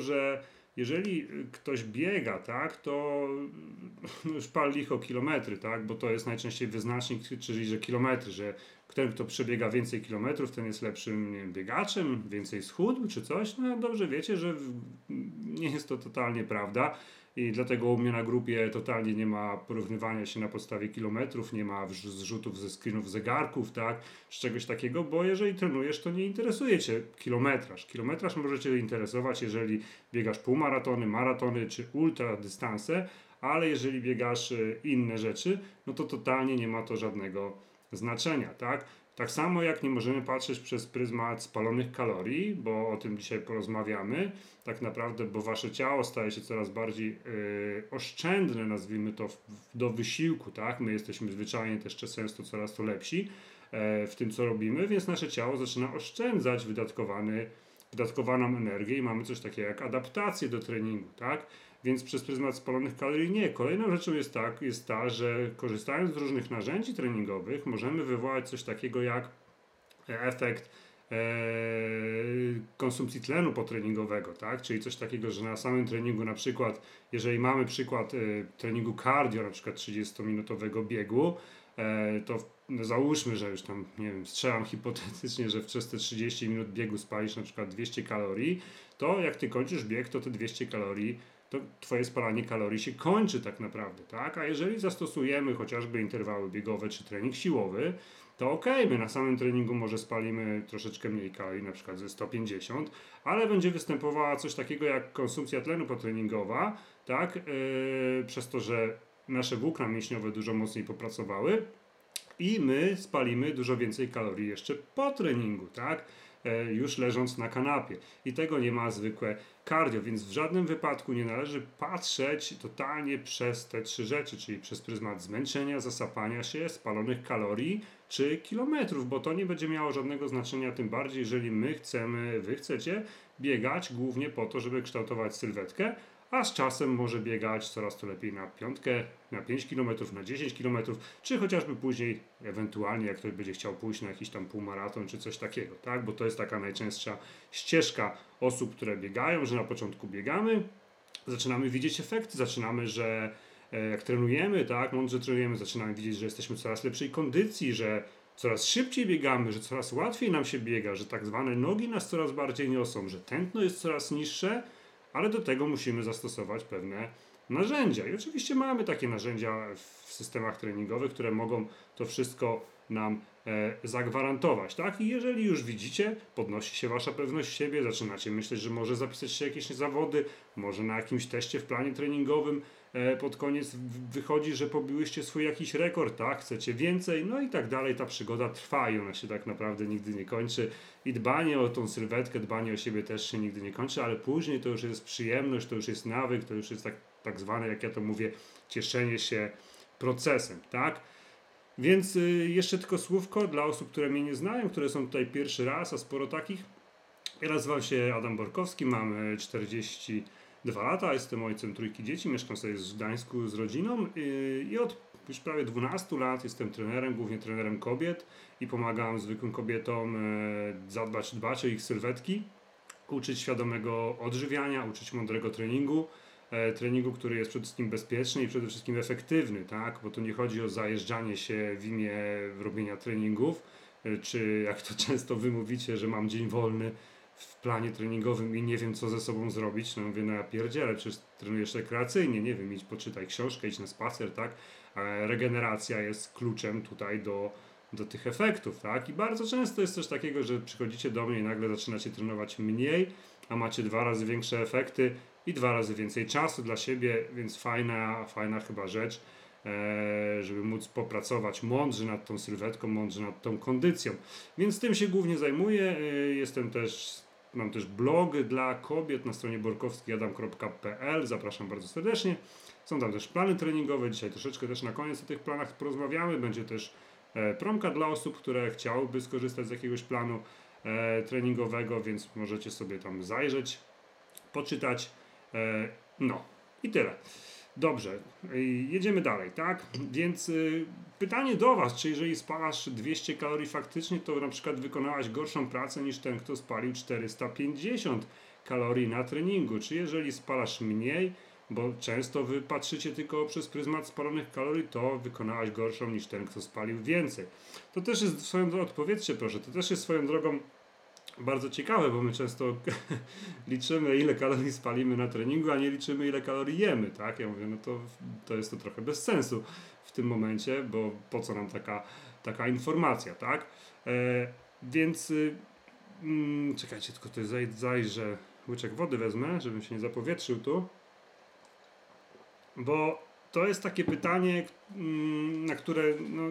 że jeżeli ktoś biega, tak, to już pal licho kilometry, tak, bo to jest najczęściej wyznacznik, czyli że kilometry, że ten, kto przebiega więcej kilometrów, ten jest lepszym wiem, biegaczem, więcej schudł czy coś. No dobrze wiecie, że nie jest to totalnie prawda i dlatego u mnie na grupie totalnie nie ma porównywania się na podstawie kilometrów, nie ma zrzutów ze screenów zegarków, tak, czy czegoś takiego, bo jeżeli trenujesz, to nie interesuje Cię kilometraż. Kilometraż może Cię interesować, jeżeli biegasz półmaratony, maratony czy ultra dystanse, ale jeżeli biegasz e, inne rzeczy, no to totalnie nie ma to żadnego znaczenia, tak? Tak samo jak nie możemy patrzeć przez pryzmat spalonych kalorii, bo o tym dzisiaj porozmawiamy, tak naprawdę, bo wasze ciało staje się coraz bardziej yy, oszczędne, nazwijmy to, w, do wysiłku, tak? My jesteśmy zwyczajnie też często coraz to lepsi yy, w tym, co robimy, więc nasze ciało zaczyna oszczędzać wydatkowany, wydatkowaną energię i mamy coś takiego jak adaptację do treningu, tak? Więc przez pryzmat spalonych kalorii nie. Kolejną rzeczą jest, tak, jest ta, że korzystając z różnych narzędzi treningowych możemy wywołać coś takiego jak efekt e, konsumpcji tlenu potreningowego, tak? Czyli coś takiego, że na samym treningu na przykład, jeżeli mamy przykład e, treningu cardio, na przykład 30-minutowego biegu, e, to no załóżmy, że już tam, nie wiem, strzelam hipotetycznie, że przez te 30 minut biegu spalisz na przykład 200 kalorii, to jak ty kończysz bieg, to te 200 kalorii to Twoje spalanie kalorii się kończy tak naprawdę, tak? A jeżeli zastosujemy chociażby interwały biegowe czy trening siłowy, to ok, my na samym treningu może spalimy troszeczkę mniej kalorii, na przykład ze 150, ale będzie występowała coś takiego jak konsumpcja tlenu potreningowa, tak? Yy, przez to, że nasze włókna mięśniowe dużo mocniej popracowały i my spalimy dużo więcej kalorii jeszcze po treningu, tak? E, już leżąc na kanapie. I tego nie ma zwykłe cardio, więc w żadnym wypadku nie należy patrzeć totalnie przez te trzy rzeczy, czyli przez pryzmat zmęczenia, zasapania się, spalonych kalorii czy kilometrów, bo to nie będzie miało żadnego znaczenia, tym bardziej jeżeli my chcemy, wy chcecie biegać głównie po to, żeby kształtować sylwetkę, a z czasem może biegać coraz to lepiej na piątkę, na 5 km, na 10 km, czy chociażby później, ewentualnie jak ktoś będzie chciał pójść na jakiś tam półmaraton, czy coś takiego, tak? Bo to jest taka najczęstsza ścieżka osób, które biegają, że na początku biegamy, zaczynamy widzieć efekty, zaczynamy, że e, jak trenujemy, tak, mądrze trenujemy, zaczynamy widzieć, że jesteśmy w coraz lepszej kondycji, że coraz szybciej biegamy, że coraz łatwiej nam się biega, że tak zwane nogi nas coraz bardziej niosą, że tętno jest coraz niższe, ale do tego musimy zastosować pewne narzędzia. I oczywiście mamy takie narzędzia w systemach treningowych, które mogą to wszystko nam e, zagwarantować. Tak? I jeżeli już widzicie, podnosi się wasza pewność siebie, zaczynacie myśleć, że może zapisać się jakieś zawody, może na jakimś teście w planie treningowym pod koniec wychodzi, że pobiłyście swój jakiś rekord, tak? chcecie więcej, no i tak dalej. Ta przygoda trwa i ona się tak naprawdę nigdy nie kończy. I dbanie o tą sylwetkę, dbanie o siebie też się nigdy nie kończy, ale później to już jest przyjemność, to już jest nawyk, to już jest tak, tak zwane, jak ja to mówię, cieszenie się procesem, tak? Więc y, jeszcze tylko słówko dla osób, które mnie nie znają, które są tutaj pierwszy raz, a sporo takich. Ja nazywam się Adam Borkowski, mam 42 lata, jestem ojcem trójki dzieci, mieszkam sobie w Gdańsku z rodziną y, i od już prawie 12 lat jestem trenerem, głównie trenerem kobiet i pomagam zwykłym kobietom e, zadbać, dbać o ich sylwetki, uczyć świadomego odżywiania, uczyć mądrego treningu, E, treningu, który jest przede wszystkim bezpieczny i przede wszystkim efektywny, tak? Bo tu nie chodzi o zajeżdżanie się w imię robienia treningów, e, czy jak to często wy mówicie, że mam dzień wolny w planie treningowym i nie wiem co ze sobą zrobić, no mówię, no ja pierdzielę, przecież trenujesz rekreacyjnie, nie wiem, idź poczytaj książkę, idź na spacer, tak? A regeneracja jest kluczem tutaj do, do tych efektów, tak? I bardzo często jest coś takiego, że przychodzicie do mnie i nagle zaczynacie trenować mniej, a macie dwa razy większe efekty, i dwa razy więcej czasu dla siebie, więc fajna, fajna chyba rzecz, e, żeby móc popracować mądrze nad tą sylwetką, mądrze nad tą kondycją. Więc tym się głównie zajmuję. E, jestem też, mam też blog dla kobiet na stronie borkowskiadam.pl. Zapraszam bardzo serdecznie. Są tam też plany treningowe. Dzisiaj troszeczkę też na koniec o tych planach porozmawiamy. Będzie też e, promka dla osób, które chciałyby skorzystać z jakiegoś planu treningowego, więc możecie sobie tam zajrzeć, poczytać. E, no i tyle. Dobrze, jedziemy dalej, tak? Więc y, pytanie do Was, czy jeżeli spalasz 200 kalorii faktycznie, to na przykład wykonałaś gorszą pracę niż ten, kto spalił 450 kalorii na treningu. Czy jeżeli spalasz mniej, bo często wy patrzycie tylko przez pryzmat spalonych kalorii, to wykonałaś gorszą niż ten, kto spalił więcej. To też jest swoją drogą, odpowiedzcie proszę, to też jest swoją drogą bardzo ciekawe, bo my często liczymy, ile kalorii spalimy na treningu, a nie liczymy, ile kalorii jemy, tak? Ja mówię, no to, to jest to trochę bez sensu w tym momencie, bo po co nam taka, taka informacja, tak? E, więc y, mm, czekajcie, tylko tutaj zaj, zajrzę, łyczek wody wezmę, żebym się nie zapowietrzył tu, bo to jest takie pytanie, mm, na które no,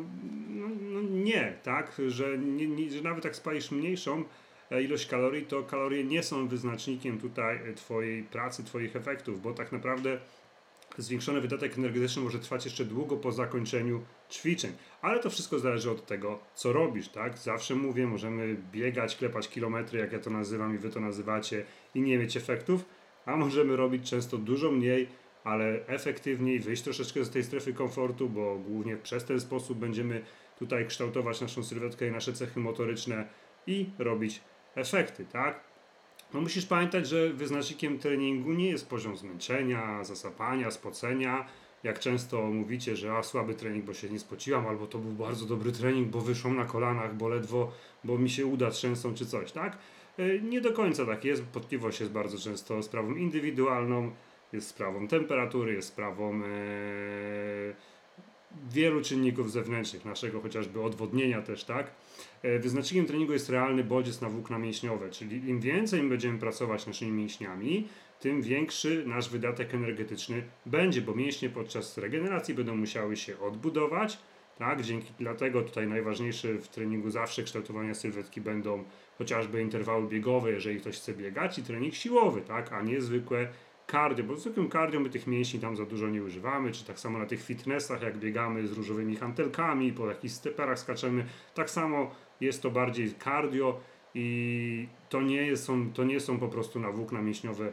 no, no nie, tak? Że, nie, nie, że nawet jak spalisz mniejszą, ilość kalorii, to kalorie nie są wyznacznikiem tutaj e, Twojej pracy, Twoich efektów, bo tak naprawdę zwiększony wydatek energetyczny może trwać jeszcze długo po zakończeniu ćwiczeń. Ale to wszystko zależy od tego, co robisz, tak? Zawsze mówię, możemy biegać, klepać kilometry, jak ja to nazywam i wy to nazywacie, i nie mieć efektów, a możemy robić często dużo mniej, ale efektywniej, wyjść troszeczkę z tej strefy komfortu, bo głównie przez ten sposób będziemy tutaj kształtować naszą sylwetkę i nasze cechy motoryczne i robić efekty, tak? No musisz pamiętać, że wyznacznikiem treningu nie jest poziom zmęczenia, zasapania, spocenia. Jak często mówicie, że a słaby trening, bo się nie spociłam, albo to był bardzo dobry trening, bo wyszłam na kolanach, bo ledwo, bo mi się uda trzęsą czy coś, tak? E, nie do końca tak jest. Potliwość jest bardzo często sprawą indywidualną, jest sprawą temperatury, jest sprawą ee, wielu czynników zewnętrznych, naszego chociażby odwodnienia też, tak? E, wyznacznikiem treningu jest realny bodziec na włókna mięśniowe, czyli im więcej będziemy pracować naszymi mięśniami, tym większy nasz wydatek energetyczny będzie, bo mięśnie podczas regeneracji będą musiały się odbudować, tak? Dzięki dlatego tutaj najważniejsze w treningu zawsze kształtowania sylwetki będą chociażby interwały biegowe, jeżeli ktoś chce biegać i trening siłowy, tak? A nie zwykłe cardio, bo zwykłym cardio my tych mięśni tam za dużo nie używamy, czy tak samo na tych fitnessach, jak biegamy z różowymi hantelkami, po jakichś steperach skaczemy, tak samo jest to bardziej cardio i to nie, jest, są, to nie są po prostu na włókna mięśniowe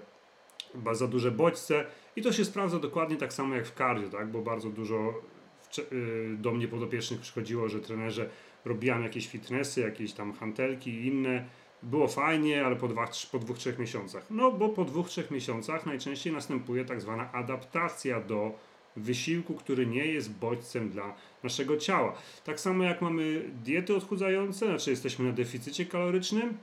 za duże bodźce i to się sprawdza dokładnie tak samo jak w cardio, tak? bo bardzo dużo y, do mnie podopiecznych przychodziło, że trenerze robiłam jakieś fitnessy, jakieś tam hantelki i inne, było fajnie, ale po, dwa, po dwóch, trzech miesiącach. No bo po dwóch, trzech miesiącach najczęściej następuje tak zwana adaptacja do wysiłku, który nie jest bodźcem dla naszego ciała. Tak samo jak mamy diety odchudzające, znaczy jesteśmy na deficycie kalorycznym,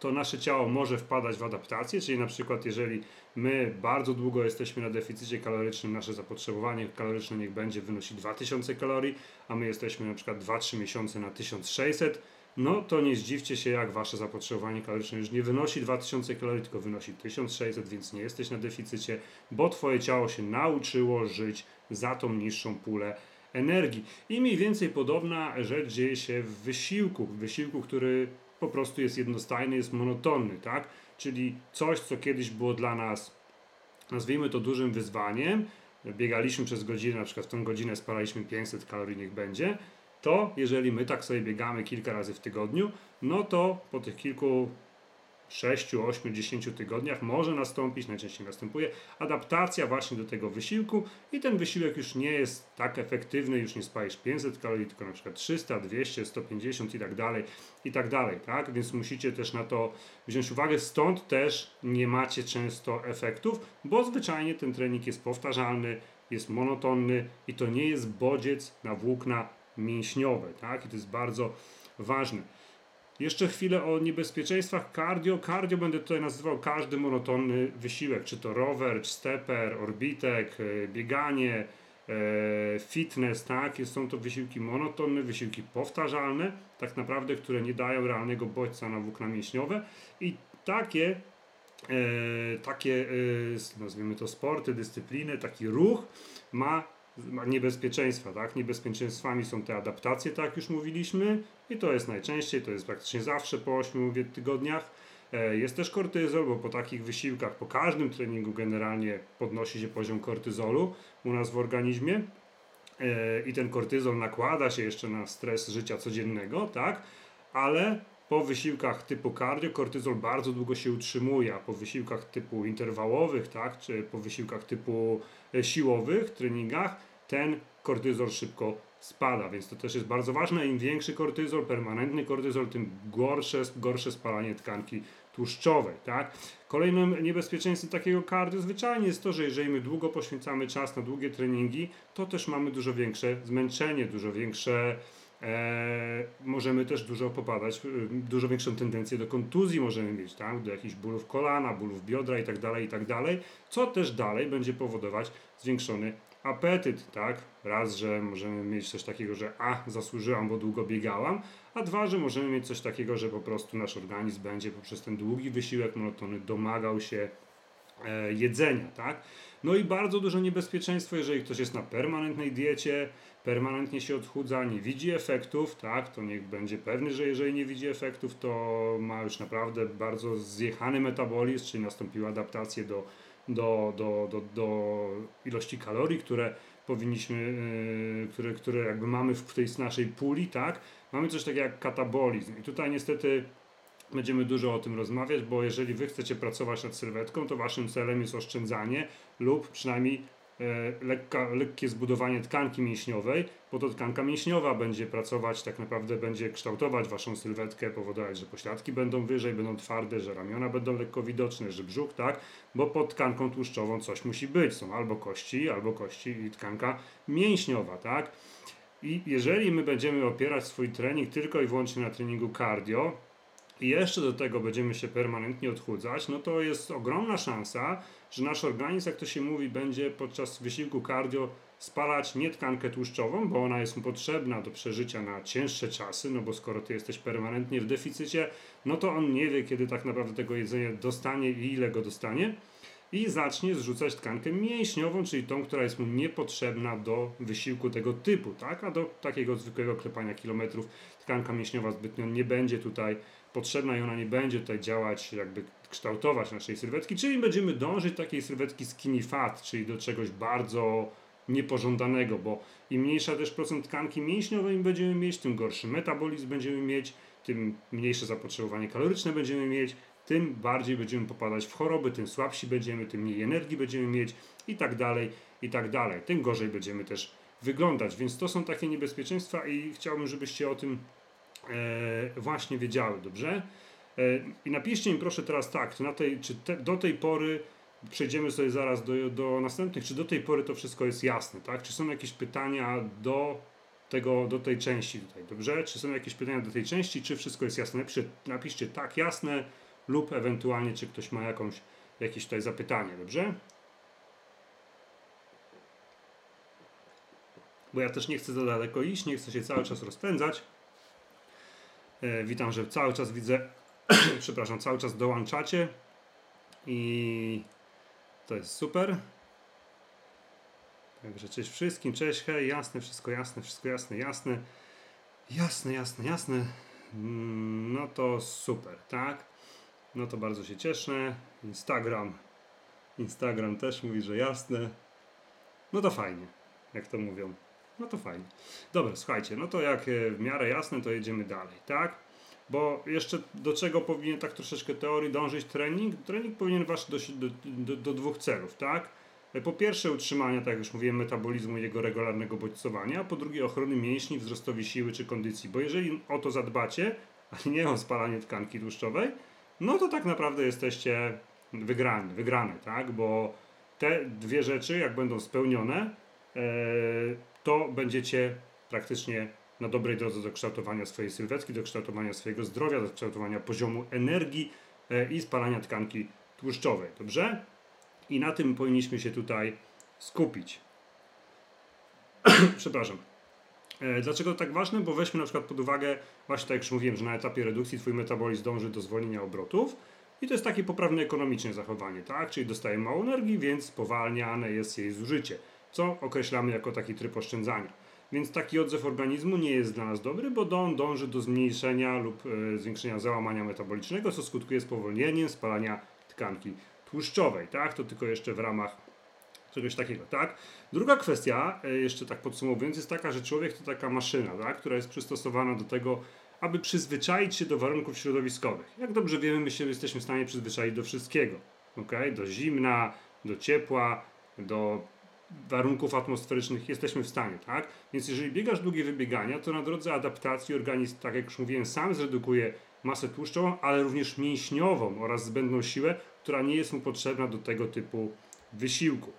to nasze ciało może wpadać w adaptację, czyli na przykład jeżeli my bardzo długo jesteśmy na deficycie kalorycznym, nasze zapotrzebowanie kaloryczne niech będzie wynosi 2000 kalorii, a my jesteśmy na przykład 2-3 miesiące na 1600, no to nie zdziwcie się, jak wasze zapotrzebowanie kaloryczne już nie wynosi 2000 kalorii, tylko wynosi 1600, więc nie jesteś na deficycie, bo twoje ciało się nauczyło żyć za tą niższą pulę energii. I mniej więcej podobna rzecz dzieje się w wysiłku, w wysiłku, który po prostu jest jednostajny, jest monotonny, tak? Czyli coś, co kiedyś było dla nas, nazwijmy to dużym wyzwaniem, biegaliśmy przez godzinę, na przykład w tą godzinę spalaliśmy 500 kalorii, niech będzie, to jeżeli my tak sobie biegamy kilka razy w tygodniu, no to po tych kilku 6, 8, 10 tygodniach może nastąpić, najczęściej następuje adaptacja właśnie do tego wysiłku i ten wysiłek już nie jest tak efektywny, już nie spalisz 500 kalorii, tylko na przykład 300, 200, 150 i tak dalej, i tak dalej, tak? Więc musicie też na to wziąć uwagę, stąd też nie macie często efektów, bo zwyczajnie ten trening jest powtarzalny, jest monotonny i to nie jest bodziec na włókna mięśniowe, tak? I to jest bardzo ważne. Jeszcze chwilę o niebezpieczeństwach cardio. Cardio będę tutaj nazywał każdy monotonny wysiłek, czy to rower, czy steper, orbitek, e, bieganie, e, fitness, tak? Są to wysiłki monotonne, wysiłki powtarzalne, tak naprawdę, które nie dają realnego bodźca na włókna mięśniowe i takie e, takie, nazwijmy to sporty, dyscypliny, taki ruch ma niebezpieczeństwa, tak? Niebezpieczeństwami są te adaptacje, tak jak już mówiliśmy, i to jest najczęściej, to jest praktycznie zawsze po 8 tygodniach. E, jest też kortyzol, bo po takich wysiłkach, po każdym treningu generalnie podnosi się poziom kortyzolu u nas w organizmie e, i ten kortyzol nakłada się jeszcze na stres życia codziennego, tak? Ale po wysiłkach typu cardio kortyzol bardzo długo się utrzymuje, a po wysiłkach typu interwałowych, tak, czy po wysiłkach typu e, siłowych, treningach, ten kortyzol szybko spada, więc to też jest bardzo ważne. Im większy kortyzol, permanentny kortyzol, tym gorsze, gorsze spalanie tkanki tłuszczowej, tak? Kolejnym niebezpieczeństwem takiego cardio zwyczajnie jest to, że jeżeli my długo poświęcamy czas na długie treningi, to też mamy dużo większe zmęczenie, dużo większe E, możemy też dużo popadać, e, dużo większą tendencję do kontuzji możemy mieć, tak? do jakichś bólów kolana, bólów biodra i tak dalej, i tak co też dalej będzie powodować zwiększony apetyt, tak? Raz, że możemy mieć coś takiego, że a, zasłużyłam, bo długo biegałam, a dwa, że możemy mieć coś takiego, że po prostu nasz organizm będzie poprzez ten długi wysiłek monotony domagał się e, jedzenia, tak? No i bardzo duże niebezpieczeństwo, jeżeli ktoś jest na permanentnej diecie, permanentnie się odchudza, nie widzi efektów, tak, to niech będzie pewny, że jeżeli nie widzi efektów, to ma już naprawdę bardzo zjechany metabolizm, czyli nastąpiła adaptacja do, do, do, do, do ilości kalorii, które powinniśmy, yy, które, które jakby mamy w tej naszej puli, tak, mamy coś takiego jak katabolizm. I tutaj niestety Będziemy dużo o tym rozmawiać, bo jeżeli Wy chcecie pracować nad sylwetką, to Waszym celem jest oszczędzanie lub przynajmniej lekka, lekkie zbudowanie tkanki mięśniowej, bo to tkanka mięśniowa będzie pracować, tak naprawdę będzie kształtować waszą sylwetkę, powodować, że pośladki będą wyżej, będą twarde, że ramiona będą lekko widoczne, że brzuch, tak, bo pod tkanką tłuszczową coś musi być, są albo kości, albo kości i tkanka mięśniowa, tak. I jeżeli my będziemy opierać swój trening tylko i wyłącznie na treningu cardio, i jeszcze do tego będziemy się permanentnie odchudzać, no to jest ogromna szansa, że nasz organizm, jak to się mówi, będzie podczas wysiłku cardio spalać nie tkankę tłuszczową, bo ona jest mu potrzebna do przeżycia na cięższe czasy, no bo skoro ty jesteś permanentnie w deficycie, no to on nie wie, kiedy tak naprawdę tego jedzenia dostanie i ile go dostanie i zacznie zrzucać tkankę mięśniową, czyli tą, która jest mu niepotrzebna do wysiłku tego typu, tak? A do takiego zwykłego klepania kilometrów tkanka mięśniowa zbytnio nie będzie tutaj potrzebna i ona nie będzie tutaj działać, jakby kształtować naszej sylwetki, czyli będziemy dążyć do takiej sylwetki skinny fat, czyli do czegoś bardzo niepożądanego, bo im mniejsza też procent tkanki mięśniowej będziemy mieć, tym gorszy metabolizm będziemy mieć, tym mniejsze zapotrzebowanie kaloryczne będziemy mieć, tym bardziej będziemy popadać w choroby, tym słabsi będziemy, tym mniej energii będziemy mieć i tak dalej, i tak dalej. Tym gorzej będziemy też wyglądać, więc to są takie niebezpieczeństwa i chciałbym, żebyście o tym właśnie wiedziały, dobrze? E, I napiszcie mi proszę teraz tak, czy, na tej, czy te, do tej pory, przejdziemy sobie zaraz do, do następnych, czy do tej pory to wszystko jest jasne, tak? Czy są jakieś pytania do tego, do tej części tutaj, dobrze? Czy są jakieś pytania do tej części, czy wszystko jest jasne? Napiszcie, napiszcie tak, jasne, lub ewentualnie, czy ktoś ma jakąś, jakieś tutaj zapytanie, dobrze? Bo ja też nie chcę za daleko iść, nie chcę się cały czas rozpędzać. E, witam, że cały czas widzę, przepraszam, cały czas dołączacie i to jest super. Także cześć wszystkim, cześć, hej, jasne, wszystko jasne, wszystko jasne, jasne, jasne, jasne, jasne. Mm, no to super, tak? No to bardzo się cieszę. Instagram, Instagram też mówi, że jasne. No to fajnie, jak to mówią. No to fajnie. Dobra, słuchajcie, no to jak e, w miarę jasne, to jedziemy dalej, tak? Bo jeszcze do czego powinien tak troszeczkę teorii dążyć trening? Trening powinien wasz do, do, do, dwóch celów, tak? E, po pierwsze utrzymania, tak jak już mówiłem, metabolizmu i jego regularnego bodźcowania, a po drugie ochrony mięśni, wzrostowi siły czy kondycji. Bo jeżeli o to zadbacie, a nie o spalanie tkanki tłuszczowej, no to tak naprawdę jesteście wygrani, wygrane, tak? Bo te dwie rzeczy, jak będą spełnione, e, to będziecie praktycznie na dobrej drodze do kształtowania swojej sylwetki, do kształtowania swojego zdrowia, do kształtowania poziomu energii e, i spalania tkanki tłuszczowej. Dobrze? I na tym powinniśmy się tutaj skupić. Przepraszam. E, dlaczego to tak ważne? Bo weźmy na przykład pod uwagę, właśnie tak jak już mówiłem, że na etapie redukcji Twój metabolizm dąży do zwolnienia obrotów i to jest takie poprawne ekonomiczne zachowanie, tak? Czyli dostaje mało energii, więc spowalniane jest jej zużycie co określamy jako taki tryb oszczędzania. Więc taki odzew organizmu nie jest dla nas dobry, bo on dąży do zmniejszenia lub e, zwiększenia załamania metabolicznego, co skutkuje spowolnieniem spalania tkanki tłuszczowej. Tak? To tylko jeszcze w ramach czegoś takiego. Tak? Druga kwestia, e, jeszcze tak podsumowując, jest taka, że człowiek to taka maszyna, tak? która jest przystosowana do tego, aby przyzwyczaić się do warunków środowiskowych. Jak dobrze wiemy, my się jesteśmy w stanie przyzwyczaić do wszystkiego. Okay? Do zimna, do ciepła, do warunków atmosferycznych jesteśmy w stanie, tak? Więc jeżeli biegasz długie wybiegania, to na drodze adaptacji organizm, tak jak już mówiłem, sam zredukuje masę tłuszczową, ale również mięśniową oraz zbędną siłę, która nie jest mu potrzebna do tego typu wysiłku.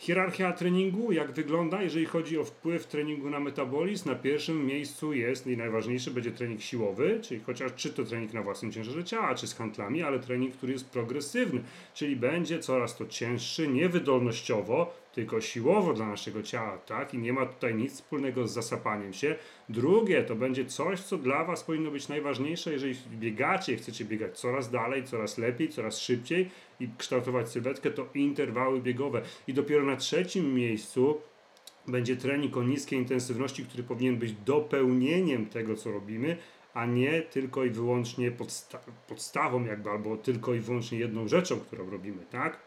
Hierarchia treningu, jak wygląda, jeżeli chodzi o wpływ treningu na metabolizm? Na pierwszym miejscu jest i najważniejszy będzie trening siłowy, czyli chociaż czy to trening na własnym ciężarze ciała, czy z handlami, ale trening, który jest progresywny, czyli będzie coraz to cięższy, niewydolnościowo, tylko siłowo dla naszego ciała, tak? I nie ma tutaj nic wspólnego z zasapaniem się. Drugie to będzie coś, co dla Was powinno być najważniejsze, jeżeli biegacie, chcecie biegać coraz dalej, coraz lepiej, coraz szybciej i kształtować sylwetkę, to interwały biegowe. I dopiero na trzecim miejscu będzie trening o niskiej intensywności, który powinien być dopełnieniem tego, co robimy, a nie tylko i wyłącznie podsta podstawą jakby, albo tylko i wyłącznie jedną rzeczą, którą robimy, tak?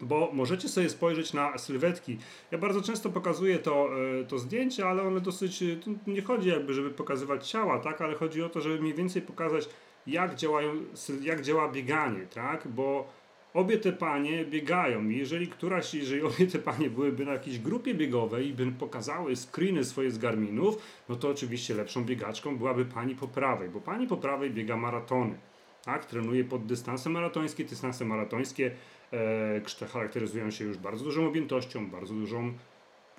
Bo możecie sobie spojrzeć na sylwetki. Ja bardzo często pokazuję to, e, to zdjęcie, ale one dosyć, e, nie chodzi jakby, żeby pokazywać ciała, tak, ale chodzi o to, żeby mniej więcej pokazać, jak, działają, jak działa bieganie, tak, bo obie te panie biegają i jeżeli któraś, jeżeli obie te panie byłyby na jakiejś grupie biegowej i by pokazały screeny swoje z Garminów, no to oczywiście lepszą biegaczką byłaby pani po prawej, bo pani po prawej biega maratony, tak, trenuje pod dystanse maratońskie, dystanse maratońskie e, charakteryzują się już bardzo dużą objętością, bardzo dużą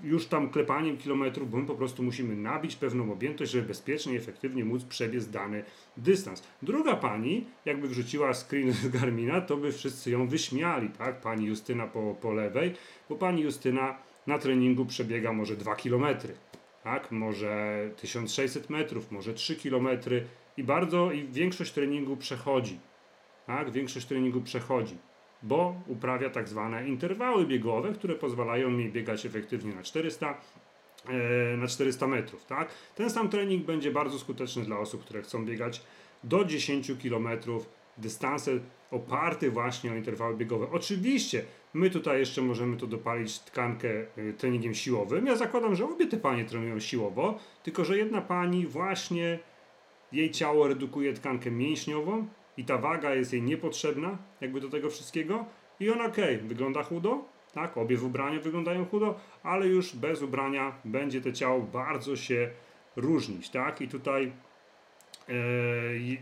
już tam klepaniem kilometrów, bo my po prostu musimy nabić pewną objętość, żeby bezpiecznie i efektywnie móc przebiec dany dystans. Druga pani, jakby wrzuciła screen z Garmina, to by wszyscy ją wyśmiali, tak? Pani Justyna po, po lewej, bo pani Justyna na treningu przebiega może 2 km, tak? Może 1600 metrów, może 3 km i bardzo, i większość treningu przechodzi, tak? Większość treningu przechodzi bo uprawia tak zwane interwały biegowe, które pozwalają mi biegać efektywnie na 400 e, na 400 metrów. Tak? Ten sam trening będzie bardzo skuteczny dla osób, które chcą biegać do 10 km dystanse oparty właśnie o interwały biegowe. Oczywiście my tutaj jeszcze możemy to dopalić tkankę e, treningiem siłowym. Ja zakładam, że obie te panie trenują siłowo, tylko że jedna pani właśnie jej ciało redukuje tkankę mięśniową, i ta waga jest jej niepotrzebna, jakby do tego wszystkiego, i ona ok, wygląda chudo, tak, obie w ubraniu wyglądają chudo, ale już bez ubrania będzie to ciało bardzo się różnić, tak, i tutaj e,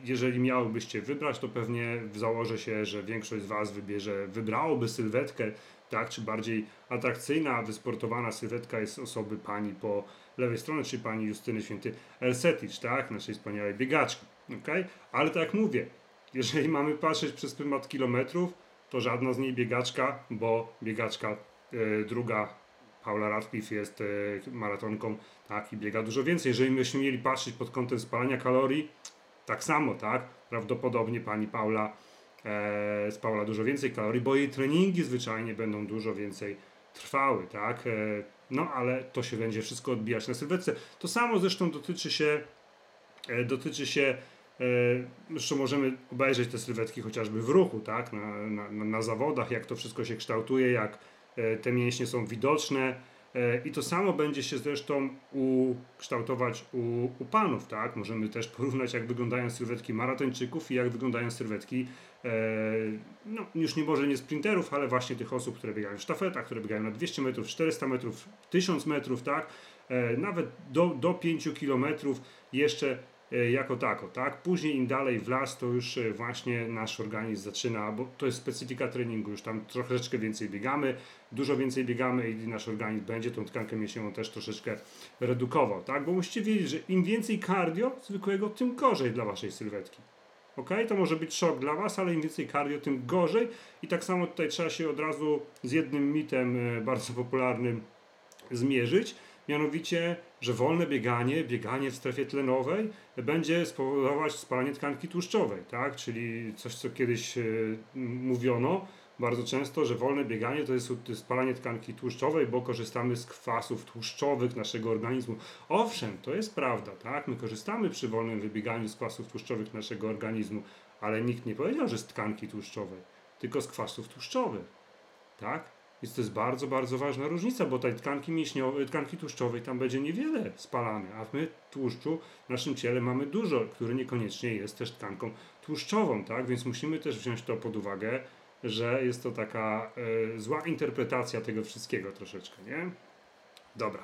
jeżeli miałybyście wybrać, to pewnie założę się, że większość z Was wybierze, wybrałoby sylwetkę, tak, czy bardziej atrakcyjna, wysportowana sylwetka jest osoby pani po lewej stronie, czyli pani Justyny Święty Elsetich, tak, naszej wspaniałej biegaczki, ok? Ale tak jak mówię, jeżeli mamy patrzeć przez prymat kilometrów, to żadna z niej biegaczka, bo biegaczka e, druga, Paula Radcliffe jest e, maratonką, tak, i biega dużo więcej. Jeżeli byśmy mieli patrzeć pod kątem spalania kalorii, tak samo, tak, prawdopodobnie pani Paula e, spała dużo więcej kalorii, bo jej treningi zwyczajnie będą dużo więcej trwały, tak, e, no ale to się będzie wszystko odbijać na sylwetce. To samo zresztą dotyczy się, e, dotyczy się zresztą możemy obejrzeć te sylwetki chociażby w ruchu, tak? Na, na, na zawodach, jak to wszystko się kształtuje, jak e, te mięśnie są widoczne. E, I to samo będzie się zresztą ukształtować u, u panów, tak? Możemy też porównać, jak wyglądają sylwetki maratończyków i jak wyglądają sylwetki, no już nie może nie sprinterów, ale właśnie tych osób, które biegają w sztafetach, które biegają na 200 metrów, 400 metrów, 1000 metrów, tak? Nawet do, do 5 kilometrów jeszcze E, jako tako, tak? Później im dalej w las, to już e, właśnie nasz organizm zaczyna, bo to jest specyfika treningu, już tam troszeczkę więcej biegamy, dużo więcej biegamy i nasz organizm będzie tą tkankę mięśniową też troszeczkę redukował, tak? Bo musicie wiedzieć, że im więcej cardio zwykłego, tym gorzej dla waszej sylwetki. Ok, to może być szok dla Was, ale im więcej cardio, tym gorzej. I tak samo tutaj trzeba się od razu z jednym mitem e, bardzo popularnym zmierzyć mianowicie, że wolne bieganie, bieganie w strefie tlenowej będzie spowodować spalanie tkanki tłuszczowej, tak? Czyli coś, co kiedyś e, mówiono bardzo często, że wolne bieganie to jest spalanie tkanki tłuszczowej, bo korzystamy z kwasów tłuszczowych naszego organizmu. Owszem, to jest prawda, tak? My korzystamy przy wolnym wybieganiu z kwasów tłuszczowych naszego organizmu, ale nikt nie powiedział, że z tkanki tłuszczowej, tylko z kwasów tłuszczowych, tak? Więc to jest bardzo, bardzo ważna różnica, bo tej tkanki mięśniowej, tkanki tłuszczowej tam będzie niewiele spalane, a my tłuszczu w naszym ciele mamy dużo, który niekoniecznie jest też tkanką tłuszczową, tak? Więc musimy też wziąć to pod uwagę, że jest to taka e, zła interpretacja tego wszystkiego troszeczkę, nie? Dobra.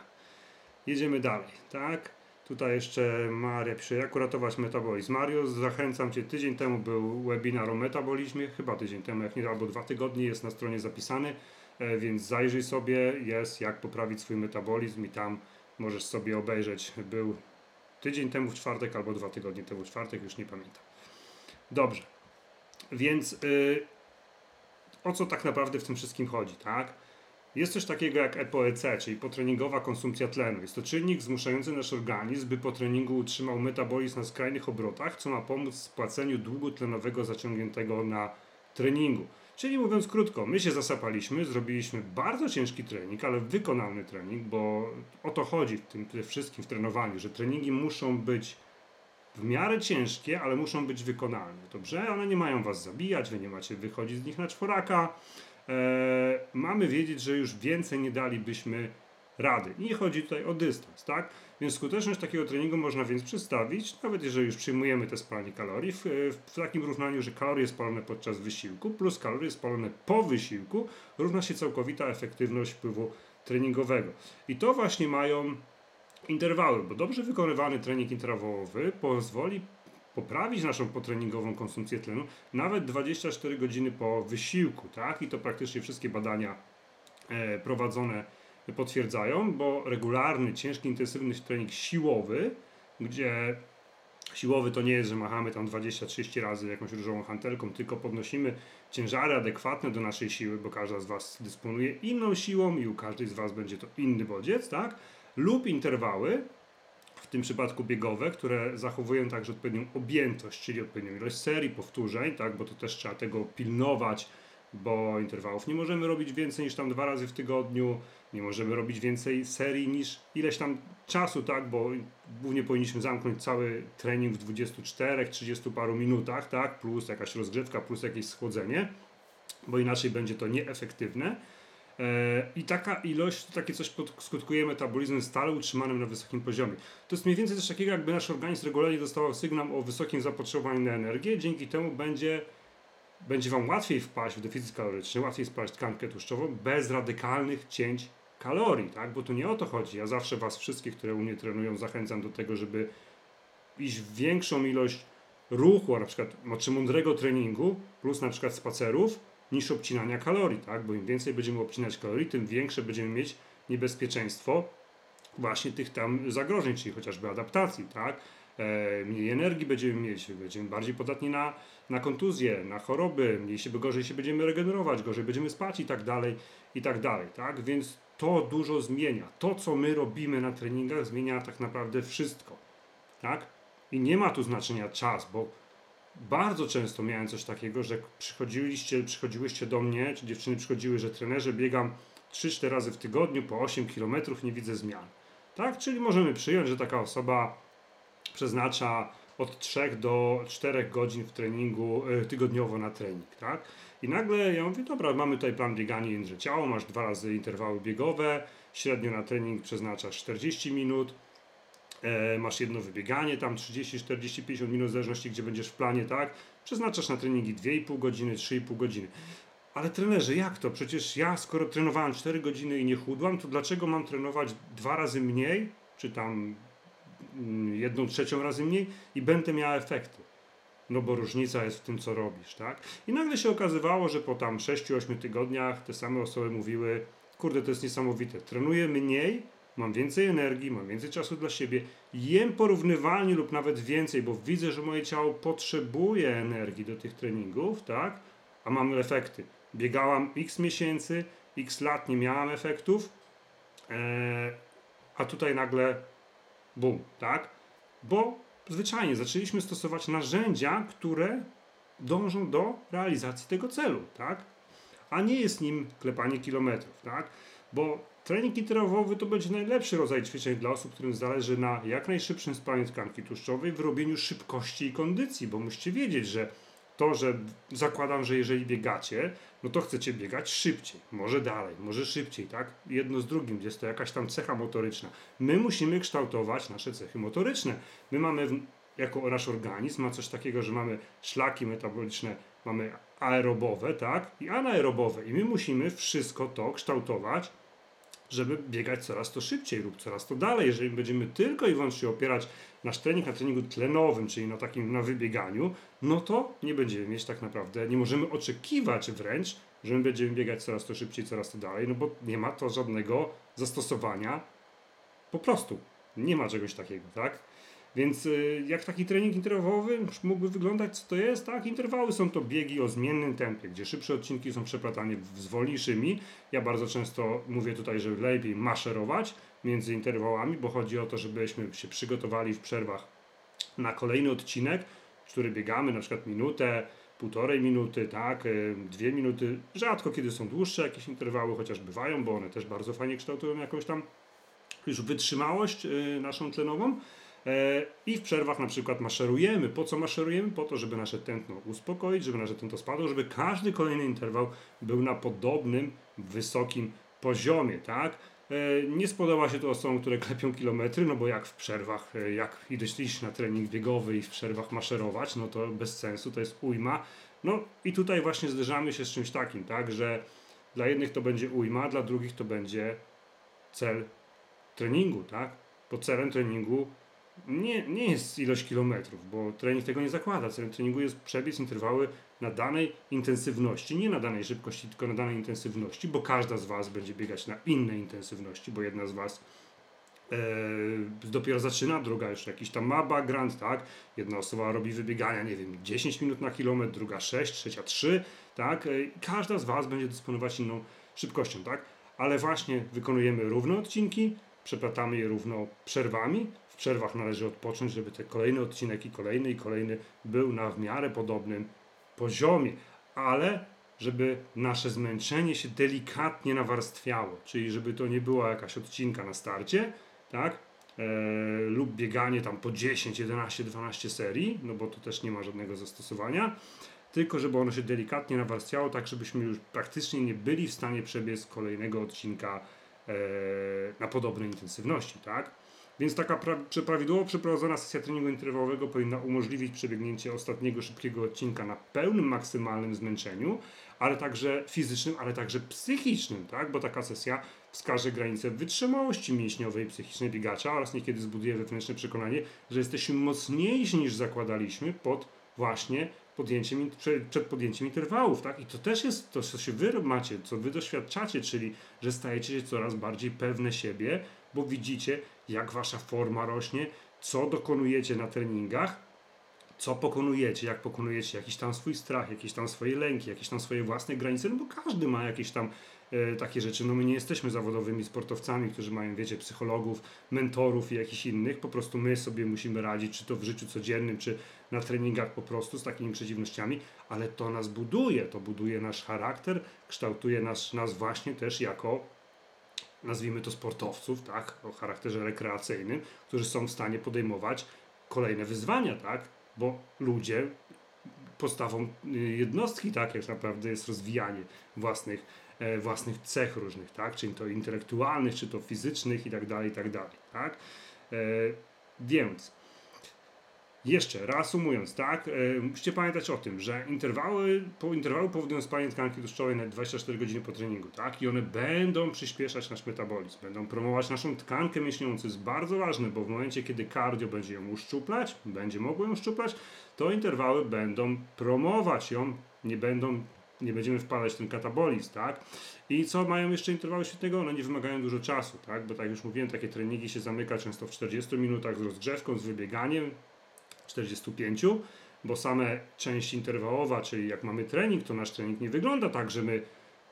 Jedziemy dalej, tak? Tutaj jeszcze Maria pisze, jak uratować metabolizm. Mario, zachęcam Cię, tydzień temu był webinar o metabolizmie, chyba tydzień temu, jak nie, albo dwa tygodnie, jest na stronie zapisany, więc zajrzyj sobie, jest jak poprawić swój metabolizm i tam możesz sobie obejrzeć. Był tydzień temu w czwartek, albo dwa tygodnie temu w czwartek, już nie pamiętam. Dobrze, więc y, o co tak naprawdę w tym wszystkim chodzi, tak? Jest coś takiego jak EPOEC, czyli potreningowa konsumpcja tlenu. Jest to czynnik zmuszający nasz organizm, by po treningu utrzymał metabolizm na skrajnych obrotach, co ma pomóc w spłaceniu długu tlenowego zaciągniętego na treningu. Czyli mówiąc krótko, my się zasapaliśmy, zrobiliśmy bardzo ciężki trening, ale wykonalny trening, bo o to chodzi w tym wszystkim w trenowaniu, że treningi muszą być w miarę ciężkie, ale muszą być wykonalne. Dobrze? One nie mają was zabijać, wy nie macie wychodzić z nich na czworaka. Eee, mamy wiedzieć, że już więcej nie dalibyśmy rady. Nie chodzi tutaj o dystans, tak? Więc skuteczność takiego treningu można więc przedstawić, nawet jeżeli już przyjmujemy te spalanie kalorii, w, w takim równaniu, że kalorie spalone podczas wysiłku plus kalorie spalone po wysiłku równa się całkowita efektywność wpływu treningowego. I to właśnie mają interwały, bo dobrze wykonywany trening interwałowy pozwoli poprawić naszą potreningową konsumpcję tlenu nawet 24 godziny po wysiłku, tak? I to praktycznie wszystkie badania e, prowadzone potwierdzają, bo regularny, ciężki, intensywny trening siłowy, gdzie siłowy to nie jest, że machamy tam 20-30 razy jakąś różową hantelką, tylko podnosimy ciężary adekwatne do naszej siły, bo każda z Was dysponuje inną siłą i u każdej z Was będzie to inny bodziec, tak? Lub interwały, w tym przypadku biegowe, które zachowują także odpowiednią objętość, czyli odpowiednią ilość serii, powtórzeń, tak? Bo to też trzeba tego pilnować, bo interwałów nie możemy robić więcej niż tam dwa razy w tygodniu, nie możemy robić więcej serii niż ileś tam czasu, tak, bo głównie powinniśmy zamknąć cały trening w 24-30 paru minutach, tak, plus jakaś rozgrzewka, plus jakieś schłodzenie, bo inaczej będzie to nieefektywne. E, I taka ilość, takie coś skutkuje metabolizmem stale utrzymanym na wysokim poziomie. To jest mniej więcej coś takiego, jakby nasz organizm regularnie dostawał sygnał o wysokim zapotrzebowaniu na energię, dzięki temu będzie będzie Wam łatwiej wpaść w deficyt kaloryczny, łatwiej spalać tkankę tłuszczową bez radykalnych cięć kalorii, tak? Bo tu nie o to chodzi. Ja zawsze Was wszystkich, które u mnie trenują, zachęcam do tego, żeby iść w większą ilość ruchu, na przykład czy mądrego treningu, plus na przykład spacerów, niż obcinania kalorii, tak? Bo im więcej będziemy obcinać kalorii, tym większe będziemy mieć niebezpieczeństwo właśnie tych tam zagrożeń, czyli chociażby adaptacji, tak? E, mniej energii będziemy mieć, będziemy bardziej podatni na, na kontuzje, na choroby, się, gorzej się będziemy regenerować, gorzej będziemy spać i tak dalej, i tak dalej, tak? Więc to dużo zmienia. To, co my robimy na treningach, zmienia tak naprawdę wszystko, tak? I nie ma tu znaczenia czas, bo bardzo często miałem coś takiego, że przychodziliście, przychodziłyście do mnie, czy dziewczyny przychodziły, że trenerze biegam 3-4 razy w tygodniu po 8 km, nie widzę zmian. Tak? Czyli możemy przyjąć, że taka osoba przeznacza od 3 do 4 godzin w treningu y, tygodniowo na trening, tak? I nagle ja mówię, dobra, mamy tutaj plan biegania jędrze ciało, masz dwa razy interwały biegowe, średnio na trening przeznaczasz 40 minut, e, masz jedno wybieganie, tam 30, 40, 50 minut, w zależności gdzie będziesz w planie, tak? Przeznaczasz na treningi 2,5 godziny, 3,5 godziny. Ale trenerze, jak to? Przecież ja, skoro trenowałem 4 godziny i nie chudłam, to dlaczego mam trenować dwa razy mniej, czy tam jedną trzecią razy mniej i będę miał efekty? No bo różnica jest w tym, co robisz, tak? I nagle się okazywało, że po tam 6-8 tygodniach te same osoby mówiły, kurde, to jest niesamowite, trenuję mniej, mam więcej energii, mam więcej czasu dla siebie, jem porównywalnie lub nawet więcej, bo widzę, że moje ciało potrzebuje energii do tych treningów, tak? A mam efekty. Biegałam x miesięcy, x lat, nie miałam efektów, ee, a tutaj nagle bum, tak? Bo zwyczajnie zaczęliśmy stosować narzędzia, które dążą do realizacji tego celu, tak? A nie jest nim klepanie kilometrów, tak? Bo trening interwałowy to będzie najlepszy rodzaj ćwiczeń dla osób, którym zależy na jak najszybszym spalaniu tkanki tłuszczowej, w robieniu szybkości i kondycji, bo musicie wiedzieć, że to, że zakładam, że jeżeli biegacie, no to chcecie biegać szybciej, może dalej, może szybciej, tak? Jedno z drugim, jest to jakaś tam cecha motoryczna. My musimy kształtować nasze cechy motoryczne. My mamy, jako nasz organizm, ma coś takiego, że mamy szlaki metaboliczne, mamy aerobowe, tak, i anaerobowe. I my musimy wszystko to kształtować, żeby biegać coraz to szybciej lub coraz to dalej. Jeżeli będziemy tylko i wyłącznie opierać nasz trening na treningu tlenowym, czyli na takim na wybieganiu, no to nie będziemy mieć tak naprawdę, nie możemy oczekiwać wręcz, że my będziemy biegać coraz to szybciej, coraz to dalej, no bo nie ma to żadnego zastosowania po prostu. Nie ma czegoś takiego, tak? Więc y, jak taki trening interwałowy mógłby wyglądać, co to jest? Tak, interwały są to biegi o zmiennym tempie, gdzie szybsze odcinki są przeplatane z wolniejszymi. Ja bardzo często mówię tutaj, że lepiej maszerować między interwałami, bo chodzi o to, żebyśmy się przygotowali w przerwach na kolejny odcinek, który biegamy na przykład minutę, półtorej minuty, tak, y, dwie minuty. Rzadko kiedy są dłuższe jakieś interwały, chociaż bywają, bo one też bardzo fajnie kształtują jakąś tam już wytrzymałość y, naszą tlenową. E, I w przerwach na przykład maszerujemy. Po co maszerujemy? Po to, żeby nasze tętno uspokoić, żeby nasze tętno spadło, żeby każdy kolejny interwał był na podobnym, wysokim poziomie, tak? E, nie spodoba się to osobom, które klepią kilometry, no bo jak w przerwach, e, jak iść na trening biegowy i w przerwach maszerować, no to bez sensu, to jest ujma. No i tutaj właśnie zderzamy się z czymś takim, tak, że dla jednych to będzie ujma, dla drugich to będzie cel treningu, tak? Bo celem treningu nie, nie jest ilość kilometrów, bo trening tego nie zakłada. Celem treningu jest przebiec interwały na danej intensywności, nie na danej szybkości, tylko na danej intensywności, bo każda z Was będzie biegać na innej intensywności, bo jedna z Was e, dopiero zaczyna, druga już jakiś tam ma background, tak? Jedna osoba robi wybiegania, nie wiem, 10 minut na kilometr, druga 6, trzecia 3, tak? E, każda z Was będzie dysponować inną szybkością, tak? Ale właśnie wykonujemy równe odcinki, przeplatamy je równo przerwami, przerwach należy odpocząć, żeby ten kolejny odcinek i kolejny i kolejny był na w miarę podobnym poziomie, ale żeby nasze zmęczenie się delikatnie nawarstwiało, czyli żeby to nie była jakaś odcinka na starcie, tak? E, lub bieganie tam po 10, 11, 12 serii, no bo to też nie ma żadnego zastosowania, tylko żeby ono się delikatnie nawarstwiało, tak żebyśmy już praktycznie nie byli w stanie przebiec kolejnego odcinka e, na podobnej intensywności, tak? Więc taka pra- prawidłowo przeprowadzona sesja treningu interwałowego powinna umożliwić przebiegnięcie ostatniego szybkiego odcinka na pełnym maksymalnym zmęczeniu, ale także fizycznym, ale także psychicznym, tak? bo taka sesja wskaże granicę wytrzymałości mięśniowej i psychicznej biegacza oraz niekiedy zbuduje wewnętrzne przekonanie, że jesteśmy mocniejsi niż zakładaliśmy pod właśnie podjęciem, przed podjęciem interwałów, tak? I to też jest to, co się wy macie, co wy doświadczacie, czyli że stajecie się coraz bardziej pewne siebie, bo widzicie, jak wasza forma rośnie, co dokonujecie na treningach, co pokonujecie, jak pokonujecie jakiś tam swój strach, jakieś tam swoje lęki, jakieś tam swoje własne granice, no bo każdy ma jakieś tam e, takie rzeczy. No my nie jesteśmy zawodowymi sportowcami, którzy mają, wiecie, psychologów, mentorów i jakichś innych, po prostu my sobie musimy radzić, czy to w życiu codziennym, czy na treningach po prostu z takimi przeciwnościami, ale to nas buduje, to buduje nasz charakter, kształtuje nas, nas właśnie też jako nazwijmy to sportowców, tak, o charakterze rekreacyjnym, którzy są w stanie podejmować kolejne wyzwania, tak, bo ludzie postawą y, jednostki, tak, jak naprawdę jest rozwijanie własnych, e, własnych cech różnych, tak, czy to intelektualnych, czy to fizycznych i tak dalej, i tak dalej, tak. E, więc jeszcze reasumując, tak, e, musicie pamiętać o tym, że interwały, po, interwały powodują spalanie tkanki tłuszczowej na 24 godziny po treningu, tak, i one będą przyspieszać nasz metabolizm, będą promować naszą tkankę mięśniową, co jest bardzo ważne, bo w momencie, kiedy cardio będzie ją uszczuplać, będzie mogło ją uszczuplać, to interwały będą promować ją, nie będą nie będziemy wpadać w ten katabolizm, tak? I co mają jeszcze interwały świetnego? One nie wymagają dużo czasu, tak? Bo tak już mówiłem, takie treningi się zamyka często w 40 minutach z rozgrzewką, z wybieganiem, 45, bo same część interwałowa, czyli jak mamy trening, to nasz trening nie wygląda tak, że my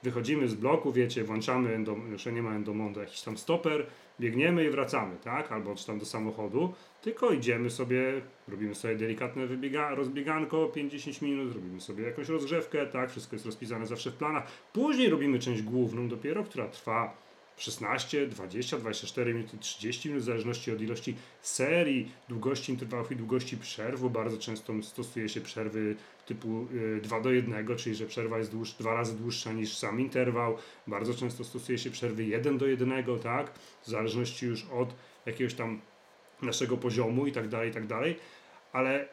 wychodzimy z bloku, wiecie, włączamy, endom, jeszcze nie ma endomondu, jakiś tam stoper, biegniemy i wracamy, tak, albo czy tam do samochodu, tylko idziemy sobie, robimy sobie delikatne wybiega, rozbieganko, 5-10 minut, robimy sobie jakąś rozgrzewkę, tak, wszystko jest rozpisane zawsze w planach, później robimy część główną dopiero, która trwa 16, 20, 24 minuty, 30 minut, w zależności od ilości serii, długości interwałów i długości przerw, bo bardzo często stosuje się przerwy typu 2 y, do 1, czyli że przerwa jest dłuż, dwa razy dłuższa niż sam interwał. Bardzo często stosuje się przerwy 1 do 1, tak? W zależności już od jakiegoś tam naszego poziomu i tak dalej, i tak dalej. Ale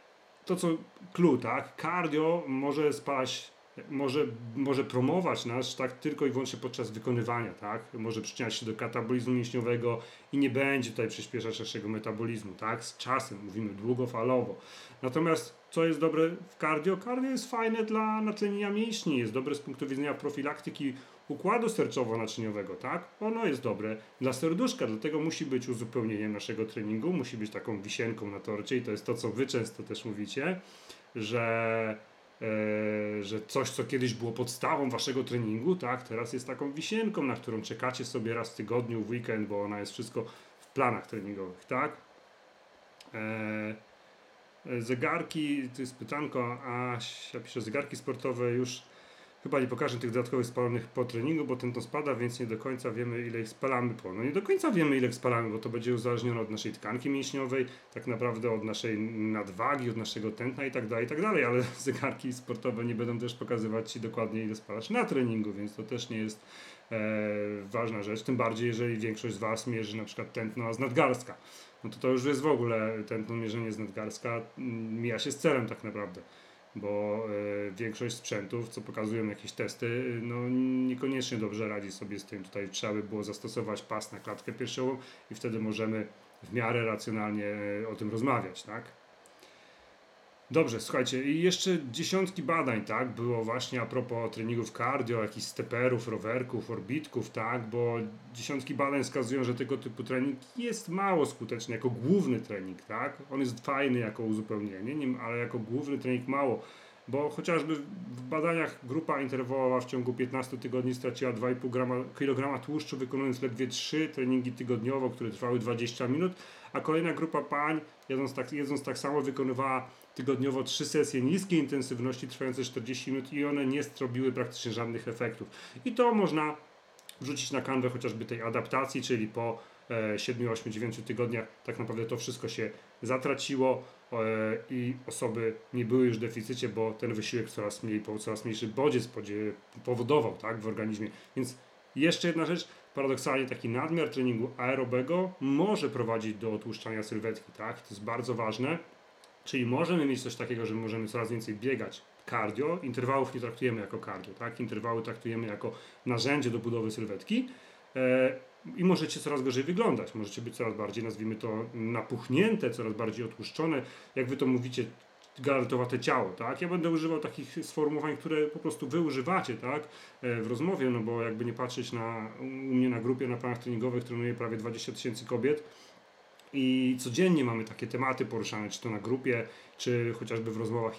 to co clue, tak? Cardio może spać może, może promować nas tak tylko i wyłącznie podczas wykonywania, tak? Może przyczyniać się do katabolizmu mięśniowego i nie będzie tutaj przyspieszać naszego metabolizmu, tak? Z czasem, mówimy długofalowo. Natomiast co jest dobre w cardio? Cardio jest fajne dla natlenienia mięśni, jest dobre z punktu widzenia profilaktyki układu sercowo-naczyniowego, tak? Ono jest dobre dla serduszka, dlatego musi być uzupełnieniem naszego treningu, musi być taką wisienką na torcie i to jest to, co wy często też mówicie, że że coś, co kiedyś było podstawą waszego treningu, tak, teraz jest taką wisienką, na którą czekacie sobie raz w tygodniu, w weekend, bo ona jest wszystko w planach treningowych, tak? E, e zegarki, to jest pytanko, a ja piszę zegarki sportowe już Chyba nie pokażę tych dodatkowych spalonych po treningu, bo ten to spada, więc nie do końca wiemy ile ich spalamy po. No nie do końca wiemy ile ich spalamy, bo to będzie uzależnione od naszej tkanki mięśniowej, tak naprawdę od naszej nadwagi, od naszego tętna i tak dalej, i tak dalej, ale zegarki sportowe nie będą też pokazywać Ci dokładnie ile spalasz na treningu, więc to też nie jest e, ważna rzecz, tym bardziej jeżeli większość z Was mierzy na przykład tętno z nadgarstka. No to to już jest w ogóle tętno mierzenie z nadgarstka, mija się z celem tak naprawdę bo y, większość sprzętów, co pokazują jakieś testy, no niekoniecznie dobrze radzi sobie z tym. Tutaj trzeba by było zastosować pas na klatkę piersiową i wtedy możemy w miarę racjonalnie e, o tym rozmawiać, tak? Dobrze, słuchajcie, i jeszcze dziesiątki badań, tak, było właśnie a propos treningów cardio, jakichś steperów, rowerków, orbitków, tak, bo dziesiątki badań wskazują, że tego typu trening jest mało skuteczny jako główny trening, tak, on jest fajny jako uzupełnienie, nie, ale jako główny trening mało, bo chociażby w badaniach grupa interwałowa w ciągu 15 tygodni straciła 2,5 kg tłuszczu, wykonując ledwie 3 treningi tygodniowo, które trwały 20 minut, a kolejna grupa pań, jedząc tak, jedząc tak samo, wykonywała tygodniowo trzy sesje niskiej intensywności trwające 40 minut i one nie zrobiły praktycznie żadnych efektów. I to można wrzucić na kanwę chociażby tej adaptacji, czyli po 7, 8, 9 tygodniach tak naprawdę to wszystko się zatraciło e, i osoby nie były już w deficycie, bo ten wysiłek coraz mniej, coraz mniejszy bodziec powodował tak, w organizmie. Więc jeszcze jedna rzecz, paradoksalnie taki nadmiar treningu aerobego może prowadzić do otłuszczania sylwetki, tak? To jest bardzo ważne. Czyli możemy mieć coś takiego, że możemy coraz więcej biegać cardio, interwałów nie traktujemy jako cardio, tak? Interwały traktujemy jako narzędzie do budowy sylwetki e, i możecie coraz gorzej wyglądać, możecie być coraz bardziej, nazwijmy to, napuchnięte, coraz bardziej otłuszczone, jak wy to mówicie, galartowate ciało, tak? Ja będę używał takich sformułowań, które po prostu wy używacie, tak? E, w rozmowie, no bo jakby nie patrzeć na, u mnie na grupie, na planach treningowych trenuje prawie 20 tysięcy kobiet, i codziennie mamy takie tematy poruszane, czy to na grupie, czy chociażby w rozmowach,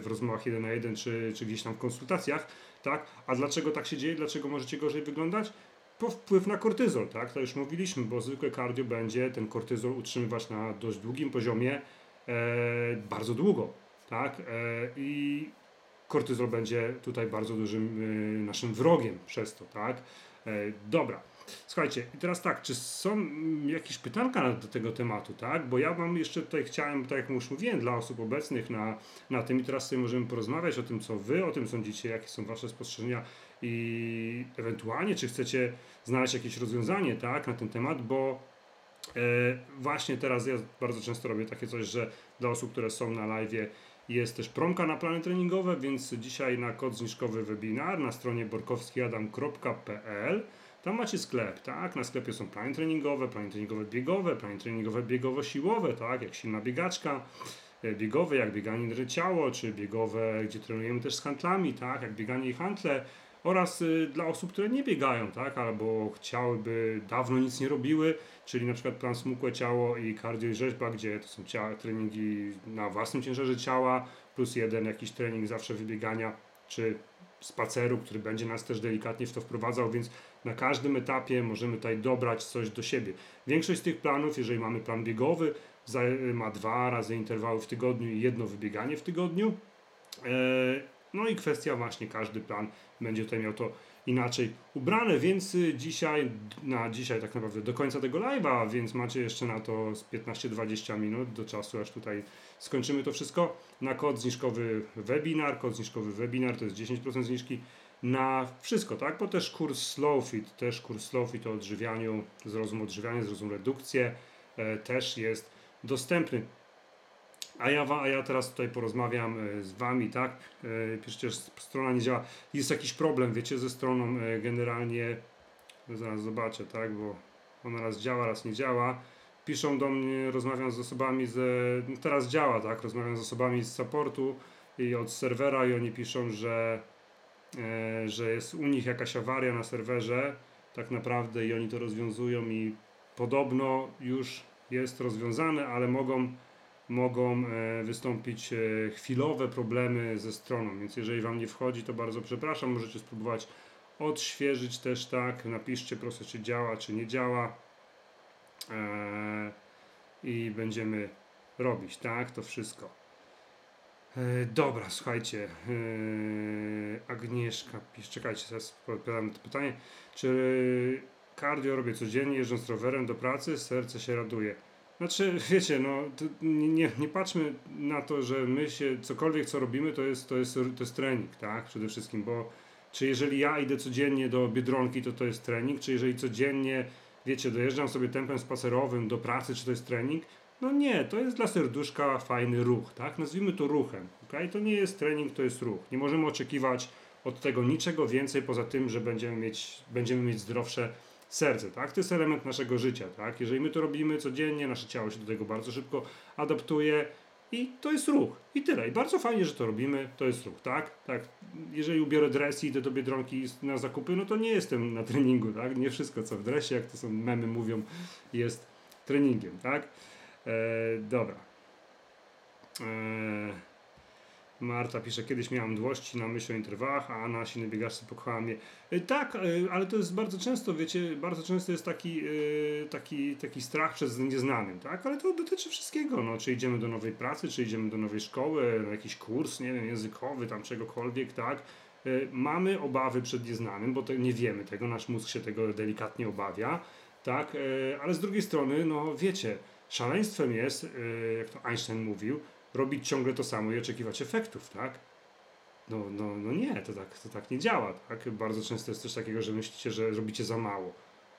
w rozmowach jeden na jeden, czy, czy gdzieś tam w konsultacjach, tak? A dlaczego tak się dzieje? Dlaczego możecie gorzej wyglądać? Po wpływ na kortyzol, tak? To już mówiliśmy, bo zwykłe cardio będzie ten kortyzol utrzymywać na dość długim poziomie e, bardzo długo, tak? E, I kortyzol będzie tutaj bardzo dużym e, naszym wrogiem przez to, tak? E, dobra. Słuchajcie, i teraz tak, czy są jakieś pytanka do tego tematu, tak? Bo ja mam jeszcze tutaj chciałem, tak jak już mówiłem, dla osób obecnych na, na tym i teraz sobie możemy porozmawiać o tym, co wy o tym sądzicie, jakie są wasze spostrzeżenia i ewentualnie, czy chcecie znaleźć jakieś rozwiązanie, tak, na ten temat, bo e, właśnie teraz ja bardzo często robię takie coś, że dla osób, które są na live jest też promka na plany treningowe, więc dzisiaj na kod zniżkowy webinar na stronie borkowskiadam.pl tam macie sklep, tak? Na sklepie są plany treningowe, plany treningowe biegowe, plany treningowe biegowo-siłowe, tak? Jak silna biegaczka, e, biegowe, jak bieganie ciało, czy biegowe, gdzie trenujemy też z handlami, tak? Jak bieganie i handle oraz y, dla osób, które nie biegają, tak? Albo chciałyby, dawno nic nie robiły, czyli na przykład plan smukłe ciało i cardio i rzeźba, gdzie to są treningi na własnym ciężarze ciała, plus jeden jakiś trening zawsze wybiegania, czy spaceru, który będzie nas też delikatnie w to wprowadzał, więc na każdym etapie możemy tutaj dobrać coś do siebie. Większość z tych planów, jeżeli mamy plan biegowy, ma dwa razy interwały w tygodniu i jedno wybieganie w tygodniu. E, no i kwestia właśnie, każdy plan będzie tutaj miał to inaczej ubrane, więc dzisiaj, na dzisiaj tak naprawdę do końca tego live'a, więc macie jeszcze na to 15-20 minut do czasu, aż tutaj skończymy to wszystko na kod zniżkowy webinar. Kod zniżkowy webinar to jest 10% zniżki na wszystko, tak? Bo też kurs Slowfit, też kurs Slowfit o odżywianiu, zrozum odżywiania, zrozum redukcję e, też jest dostępny. A ja, a ja teraz tutaj porozmawiam e, z Wami, tak? E, Przecież strona nie działa. Jest jakiś problem, wiecie, ze stroną generalnie. Zaraz zobaczę, tak? Bo ona raz działa, raz nie działa. Piszą do mnie, rozmawiam z osobami z. no Teraz działa, tak? Rozmawiam z osobami z supportu i od serwera i oni piszą, że, że jest u nich jakaś awaria na serwerze, tak naprawdę, i oni to rozwiązują i podobno już jest rozwiązane, ale mogą mogą e, wystąpić e, chwilowe problemy ze stroną, więc jeżeli Wam nie wchodzi, to bardzo przepraszam, możecie spróbować odświeżyć też tak, napiszcie proszę, czy działa, czy nie działa. E, i będziemy robić, tak, to wszystko. E, dobra, słuchajcie, e, Agnieszka, pisze, czekajcie, teraz odpowiadam na to pytanie, czy cardio robię codziennie, jeżdżąc rowerem do pracy, serce się raduje. Znaczy, wiecie, no, nie, nie patrzmy na to, że my się, cokolwiek co robimy, to jest, to jest, to jest trening, tak, przede wszystkim, bo czy jeżeli ja idę codziennie do Biedronki, to to jest trening, czy jeżeli codziennie, wiecie, dojeżdżam sobie tempem spacerowym do pracy, czy to jest trening, no nie, to jest dla serduszka fajny ruch, tak, nazwijmy to ruchem, ok, to nie jest trening, to jest ruch, nie możemy oczekiwać od tego niczego więcej poza tym, że będziemy mieć, będziemy mieć zdrowsze serce, tak? To jest element naszego życia, tak? Jeżeli my to robimy codziennie, nasze ciało się do tego bardzo szybko adaptuje i to jest ruch. I tyle. I bardzo fajnie, że to robimy, to jest ruch, tak? Tak. Jeżeli ubiorę dres i idę do Biedronki na zakupy, no to nie jestem na treningu, tak? Nie wszystko, co w dresie, jak to są memy mówią, jest treningiem, tak? E, dobra. E, Marta pisze, kiedyś miałam mdłości na myśl o interwałach, a silny biegaczce, pokochała mnie. E, Tak, ale to jest bardzo często, wiecie, bardzo często jest taki, taki, taki strach przed nieznanym, tak? Ale to dotyczy wszystkiego, no, czy idziemy do nowej pracy, czy idziemy do nowej szkoły, na jakiś kurs, nie wiem, językowy, tam czegokolwiek, tak? Mamy obawy przed nieznanym, bo nie wiemy tego, nasz mózg się tego delikatnie obawia, tak? Ale z drugiej strony, no wiecie, szaleństwem jest, e, jak to Einstein mówił, robić ciągle to samo i oczekiwać efektów, tak? No, no, no nie, to tak, to tak nie działa, tak? Bardzo często jest coś takiego, że myślicie, że robicie za mało,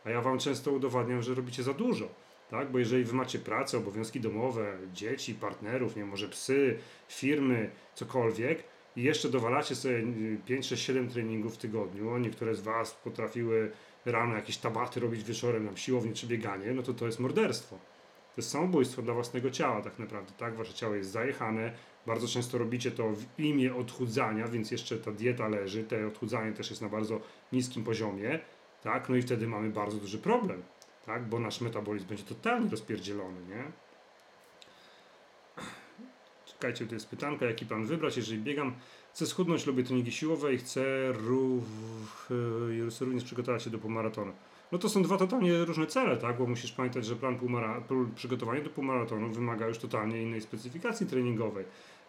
a ja wam często udowadniam, że robicie za dużo, tak? Bo jeżeli wy macie pracę, obowiązki domowe, dzieci, partnerów, nie może psy, firmy, cokolwiek i jeszcze dowalacie sobie 5, 6, 7 treningów w tygodniu, niektóre z was potrafiły rano jakieś tabaty robić wieczorem na siłowni czy bieganie, no to to jest morderstwo. To jest samobójstwo dla własnego ciała tak naprawdę, tak? Wasze ciało jest zajechane, bardzo często robicie to w imię odchudzania, więc jeszcze ta dieta leży, te odchudzanie też jest na bardzo niskim poziomie, tak? No i wtedy mamy bardzo duży problem, tak? Bo nasz metabolizm będzie totalnie rozpierdzielony, nie? Czekajcie, to jest pytanka, jaki plan wybrać, jeżeli biegam, chcę schudnąć, lubię treningi siłowe i chcę chcę również przygotować się do półmaratonu. No to są dwa totalnie różne cele, tak? Bo musisz pamiętać, że plan półmara- przygotowania do półmaratonu wymaga już totalnie innej specyfikacji treningowej.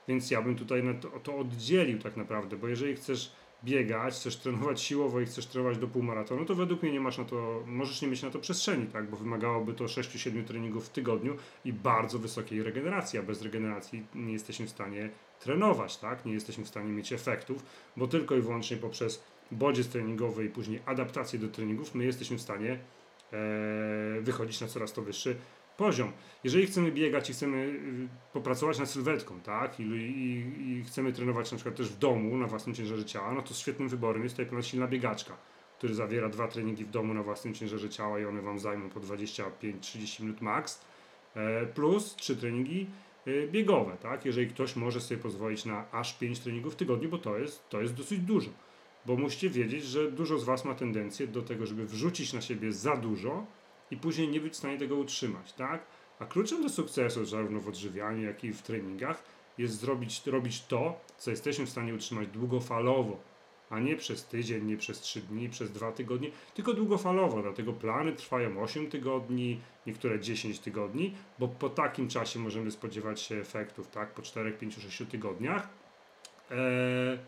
Więc ja bym tutaj to oddzielił tak naprawdę, bo jeżeli chcesz biegać, chcesz trenować siłowo i chcesz trenować do półmaratonu, to według mnie nie masz na to, możesz nie mieć na to przestrzeni, tak? Bo wymagałoby to 6-7 treningów w tygodniu i bardzo wysokiej regeneracji, a bez regeneracji nie jesteśmy w stanie trenować, tak? Nie jesteśmy w stanie mieć efektów, bo tylko i wyłącznie poprzez bodziec treningowy i później adaptację do treningów my jesteśmy w stanie e, wychodzić na coraz to wyższy poziom. Jeżeli chcemy biegać i chcemy y, popracować nad sylwetką, tak, I, i, i chcemy trenować na przykład też w domu na własnym ciężarze ciała, no to świetnym wyborem jest tutaj pewna silna biegaczka, który zawiera dwa treningi w domu na własnym ciężarze ciała i one Wam zajmą po 25-30 minut max, e, plus trzy treningi y, biegowe, tak, jeżeli ktoś może sobie pozwolić na aż 5 treningów w tygodniu, bo to jest, to jest dosyć dużo. Bo musicie wiedzieć, że dużo z Was ma tendencję do tego, żeby wrzucić na siebie za dużo i później nie być w stanie tego utrzymać, tak? A kluczem do sukcesu, zarówno w odżywianiu, jak i w treningach, jest zrobić, robić to, co jesteśmy w stanie utrzymać długofalowo, a nie przez tydzień, nie przez 3 dni, przez 2 tygodnie, tylko długofalowo. Dlatego plany trwają 8 tygodni, niektóre 10 tygodni, bo po takim czasie możemy spodziewać się efektów, tak? Po 4, 5, 6 tygodniach. Eee,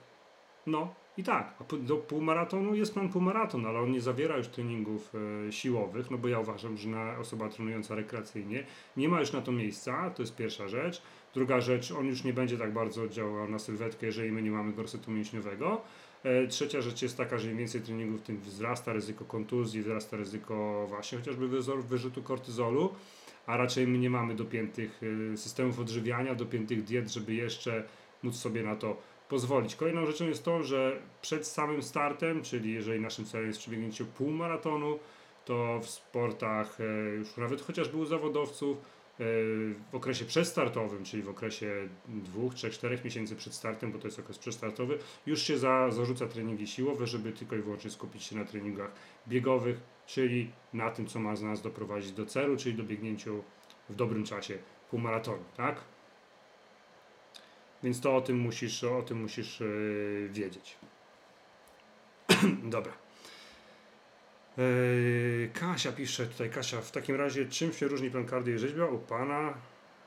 no i tak, a do półmaratonu jest plan półmaraton, ale on nie zawiera już treningów e, siłowych, no bo ja uważam, że na osoba trenująca rekreacyjnie nie ma już na to miejsca, to jest pierwsza rzecz. Druga rzecz, on już nie będzie tak bardzo działał na sylwetkę, jeżeli my nie mamy gorsetu mięśniowego. E, trzecia rzecz jest taka, że im więcej treningów, tym wzrasta ryzyko kontuzji, wzrasta ryzyko właśnie chociażby wyrzutu kortyzolu. a raczej my nie mamy dopiętych y, systemów odżywiania, dopiętych diet, żeby jeszcze móc sobie na to pozwolić. Kolejną rzeczą jest to, że przed samym startem, czyli jeżeli naszym celem jest przebiegnięcie półmaratonu, to w sportach, e, już nawet chociażby u zawodowców, e, w okresie przedstartowym, czyli w okresie dwóch, trzech, czterech miesięcy przed startem, bo to jest okres przedstartowy, już się za, zarzuca treningi siłowe, żeby tylko i wyłącznie skupić się na treningach biegowych, czyli na tym, co ma nas doprowadzić do celu, czyli do biegnięciu w dobrym czasie półmaratonu, tak? Więc to o tym musisz, o tym musisz yy, wiedzieć. Dobra. Yy, Kasia pisze tutaj, Kasia, w takim razie czym się różni plan cardio i rzeźba u Pana?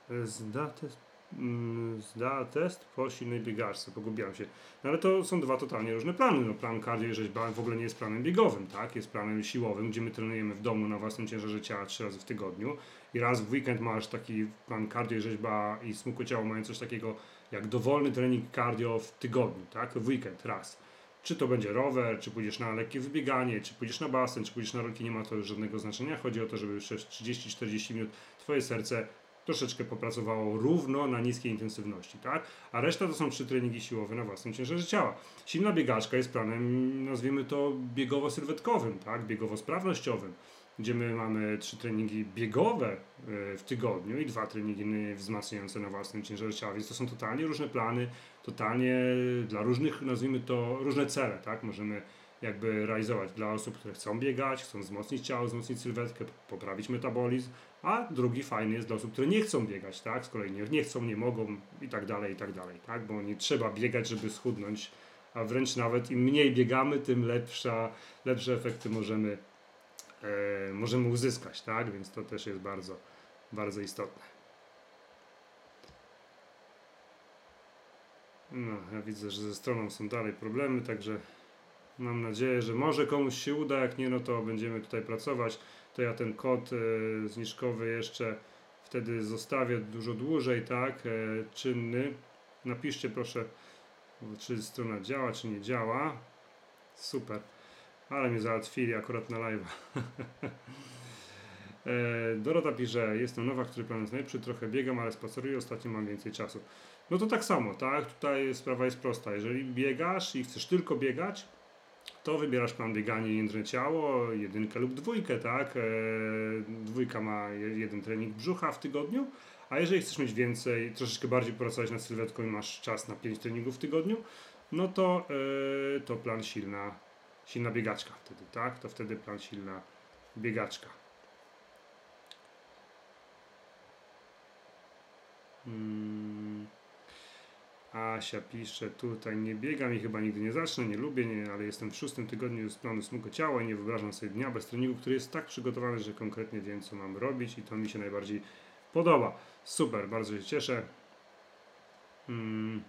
Yy, Zda test, mm, zda test po silnej biegaczce, pogubiłam się. No ale to są dwa totalnie różne plany. No, plan cardio i rzeźba w ogóle nie jest planem biegowym, tak? Jest planem siłowym, gdzie my trenujemy w domu na własnym ciężarze ciała trzy razy w tygodniu i raz w weekend masz taki plan cardio i rzeźba i smukłe ciało mają coś takiego jak dowolny trening cardio w tygodniu, tak? W weekend raz. Czy to będzie rower, czy pójdziesz na lekkie wybieganie, czy pójdziesz na basen, czy pójdziesz na rolki, nie ma to już żadnego znaczenia. Chodzi o to, żeby przez 30-40 minut Twoje serce troszeczkę popracowało równo na niskiej intensywności, tak? A reszta to są trzy treningi siłowe na własnym ciężarze ciała. Silna biegaczka jest planem, nazwijmy to biegowo-sylwetkowym, tak? Biegowo-sprawnościowym, gdzie my mamy trzy treningi biegowe e, w tygodniu i dwa treningi wzmacniające na własnym ciężarze ciała, więc to są totalnie różne plany, totalnie dla różnych, nazwijmy to, różne cele, tak? Możemy jakby realizować dla osób, które chcą biegać, chcą wzmocnić ciało, wzmocnić sylwetkę, poprawić metabolizm, a drugi fajny jest dla osób, które nie chcą biegać, tak? Z kolei nie, nie chcą, nie mogą i tak dalej, i tak dalej, tak? Bo nie trzeba biegać, żeby schudnąć, a wręcz nawet im mniej biegamy, tym lepsza, lepsze efekty możemy, możemy uzyskać, tak? Więc to też jest bardzo, bardzo istotne. No, ja widzę, że ze stroną są dalej problemy, także mam nadzieję, że może komuś się uda, jak nie, no to będziemy tutaj pracować. To ja ten kod e, zniżkowy jeszcze wtedy zostawię dużo dłużej, tak, e, czynny. Napiszcie proszę, czy strona działa, czy nie działa. Super, ale mnie załatwili akurat na live. E, Dorota pisze, jestem nowa, który plan jest najlepszy, trochę biegam, ale spaceruję, ostatnio mam więcej czasu. No to tak samo, tak? Tutaj sprawa jest prosta. Jeżeli biegasz i chcesz tylko biegać, to wybierasz plan bieganie jędrne ciało, jedynkę lub dwójkę, tak? E, dwójka ma jeden trening brzucha w tygodniu, a jeżeli chcesz mieć więcej, troszeczkę bardziej pracować nad sylwetką i masz czas na 5 treningów w tygodniu, no to, e, to plan silna, silna biegaczka wtedy, tak? To wtedy plan silna biegaczka. Hmm. Asia pisze tutaj, nie biegam i chyba nigdy nie zacznę, nie lubię, nie, ale jestem w szóstym tygodniu z planu smukłego ciała i nie wyobrażam sobie dnia bez treningu, który jest tak przygotowany, że konkretnie wiem, co mam robić i to mi się najbardziej podoba. Super, bardzo się cieszę. Hmm.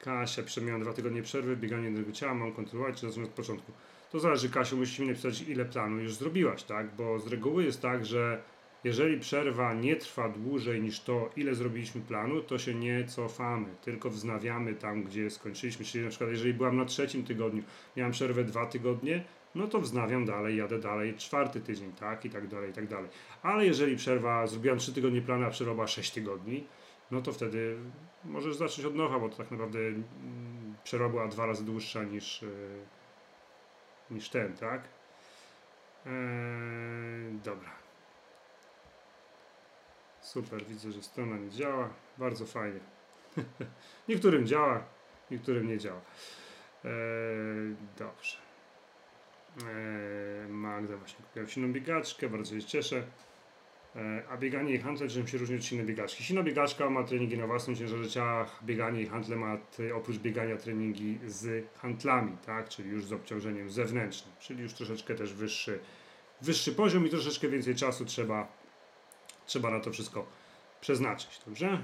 Kasia, przemiałam dwa tygodnie przerwy, bieganie jednego ciała, mam kontynuować czy zacząć od początku? To zależy, Kasiu, musisz mi napisać, ile planu już zrobiłaś, tak? Bo z reguły jest tak, że jeżeli przerwa nie trwa dłużej niż to, ile zrobiliśmy planu, to się nie cofamy, tylko wznawiamy tam, gdzie skończyliśmy. Czyli na przykład, jeżeli byłam na trzecim tygodniu, miałam przerwę dwa tygodnie, no to wznawiam dalej, jadę dalej, czwarty tydzień, tak, i tak dalej, i tak dalej. Ale jeżeli przerwa, zrobiłam trzy tygodnie planu, a przerwa sześć tygodni, no to wtedy możesz zacząć od nowa, bo to tak naprawdę mm, przerwa była dwa razy dłuższa niż, yy, niż ten, tak? Eee, dobra. Super, widzę, że strona nie działa. Bardzo fajnie. niektórym działa, niektórym nie działa. Eee, dobrze. Eee, Magda właśnie kupiła silną biegaczkę, bardzo się cieszę. Eee, a bieganie i handle czym się różni od silnej biegaczki? Silna biegaczka ma treningi na własnym ciężarze ciała, bieganie i handle ma oprócz biegania treningi z handlami, tak? czyli już z obciążeniem zewnętrznym, czyli już troszeczkę też wyższy, wyższy poziom i troszeczkę więcej czasu trzeba trzeba na to wszystko przeznaczyć, dobrze?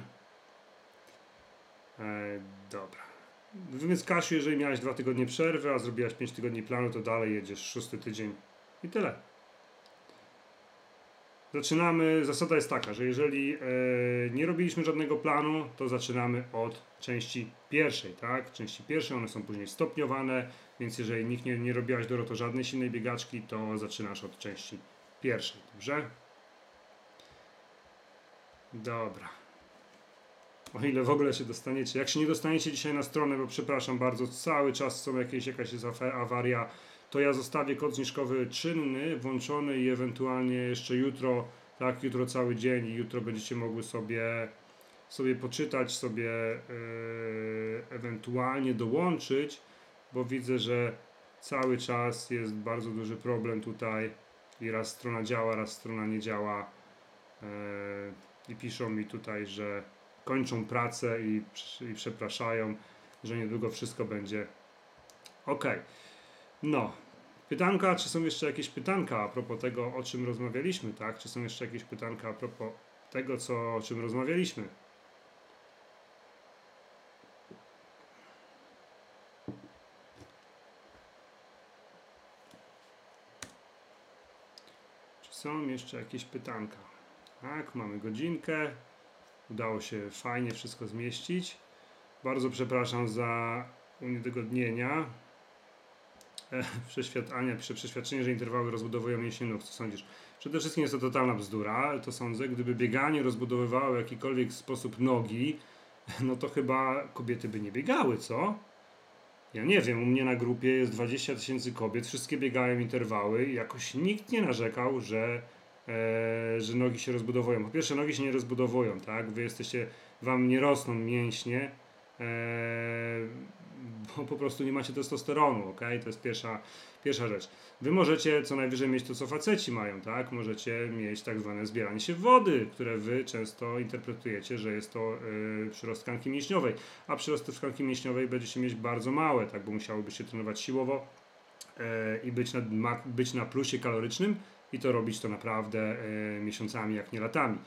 E, dobra. Więc Kasiu, jeżeli miałeś dwa tygodnie przerwy, a zrobiłaś 5 tygodni planu, to dalej jedziesz szósty tydzień i tyle. Zaczynamy, zasada jest taka, że jeżeli e, nie robiliśmy żadnego planu, to zaczynamy od części pierwszej, tak? Części pierwszej, one są później stopniowane, więc jeżeli nikt nie, nie robiłaś Doroto żadnej silnej biegaczki, to zaczynasz od części pierwszej, dobrze? Dobra. O ile w ogóle się dostaniecie. Jak się nie dostaniecie dzisiaj na stronę, bo przepraszam bardzo, cały czas są jakieś, jakaś jest awaria, to ja zostawię kod zniżkowy czynny, włączony i ewentualnie jeszcze jutro, tak, jutro cały dzień i jutro będziecie mogły sobie, sobie poczytać, sobie yy, ewentualnie dołączyć, bo widzę, że cały czas jest bardzo duży problem tutaj i raz strona działa, raz strona nie działa. Yy, I piszą mi tutaj, że kończą pracę i, i przepraszają, że niedługo wszystko będzie ok. No, pytanka, czy są jeszcze jakieś pytanka a propos tego, o czym rozmawialiśmy, tak? Czy są jeszcze jakieś pytanka a propos tego, co, o czym rozmawialiśmy? Czy są jeszcze jakieś pytanka? Tak, mamy godzinkę. Udało się fajnie wszystko zmieścić. Bardzo przepraszam za uniedogodnienia. Przeświadczenie, że interwały rozbudowują mięśnie nóg. Co sądzisz? Przede wszystkim jest to totalna bzdura, to sądzę. Gdyby bieganie rozbudowywało w jakikolwiek sposób nogi, no to chyba kobiety by nie biegały, co? Ja nie wiem, u mnie na grupie jest 20 tysięcy kobiet, wszystkie biegają interwały i jakoś nikt nie narzekał, że e, że nogi się rozbudowują. Po pierwsze, nogi się nie rozbudowują, tak? Wy jesteście, wam nie rosną mięśnie, e, bo po prostu nie macie testosteronu, ok? To jest pierwsza, pierwsza rzecz. Wy możecie co najwyżej mieć to, co faceci mają, tak? Możecie mieć tak zwane zbieranie się wody, które wy często interpretujecie, że jest to y, przyrost tkanki mięśniowej, a przyrosty tkanki mięśniowej będziecie mieć bardzo małe, tak? Bo musiałybyście trenować siłowo y, i być na, ma, być na plusie kalorycznym, i to robić to naprawdę y, miesiącami, jak nie latami.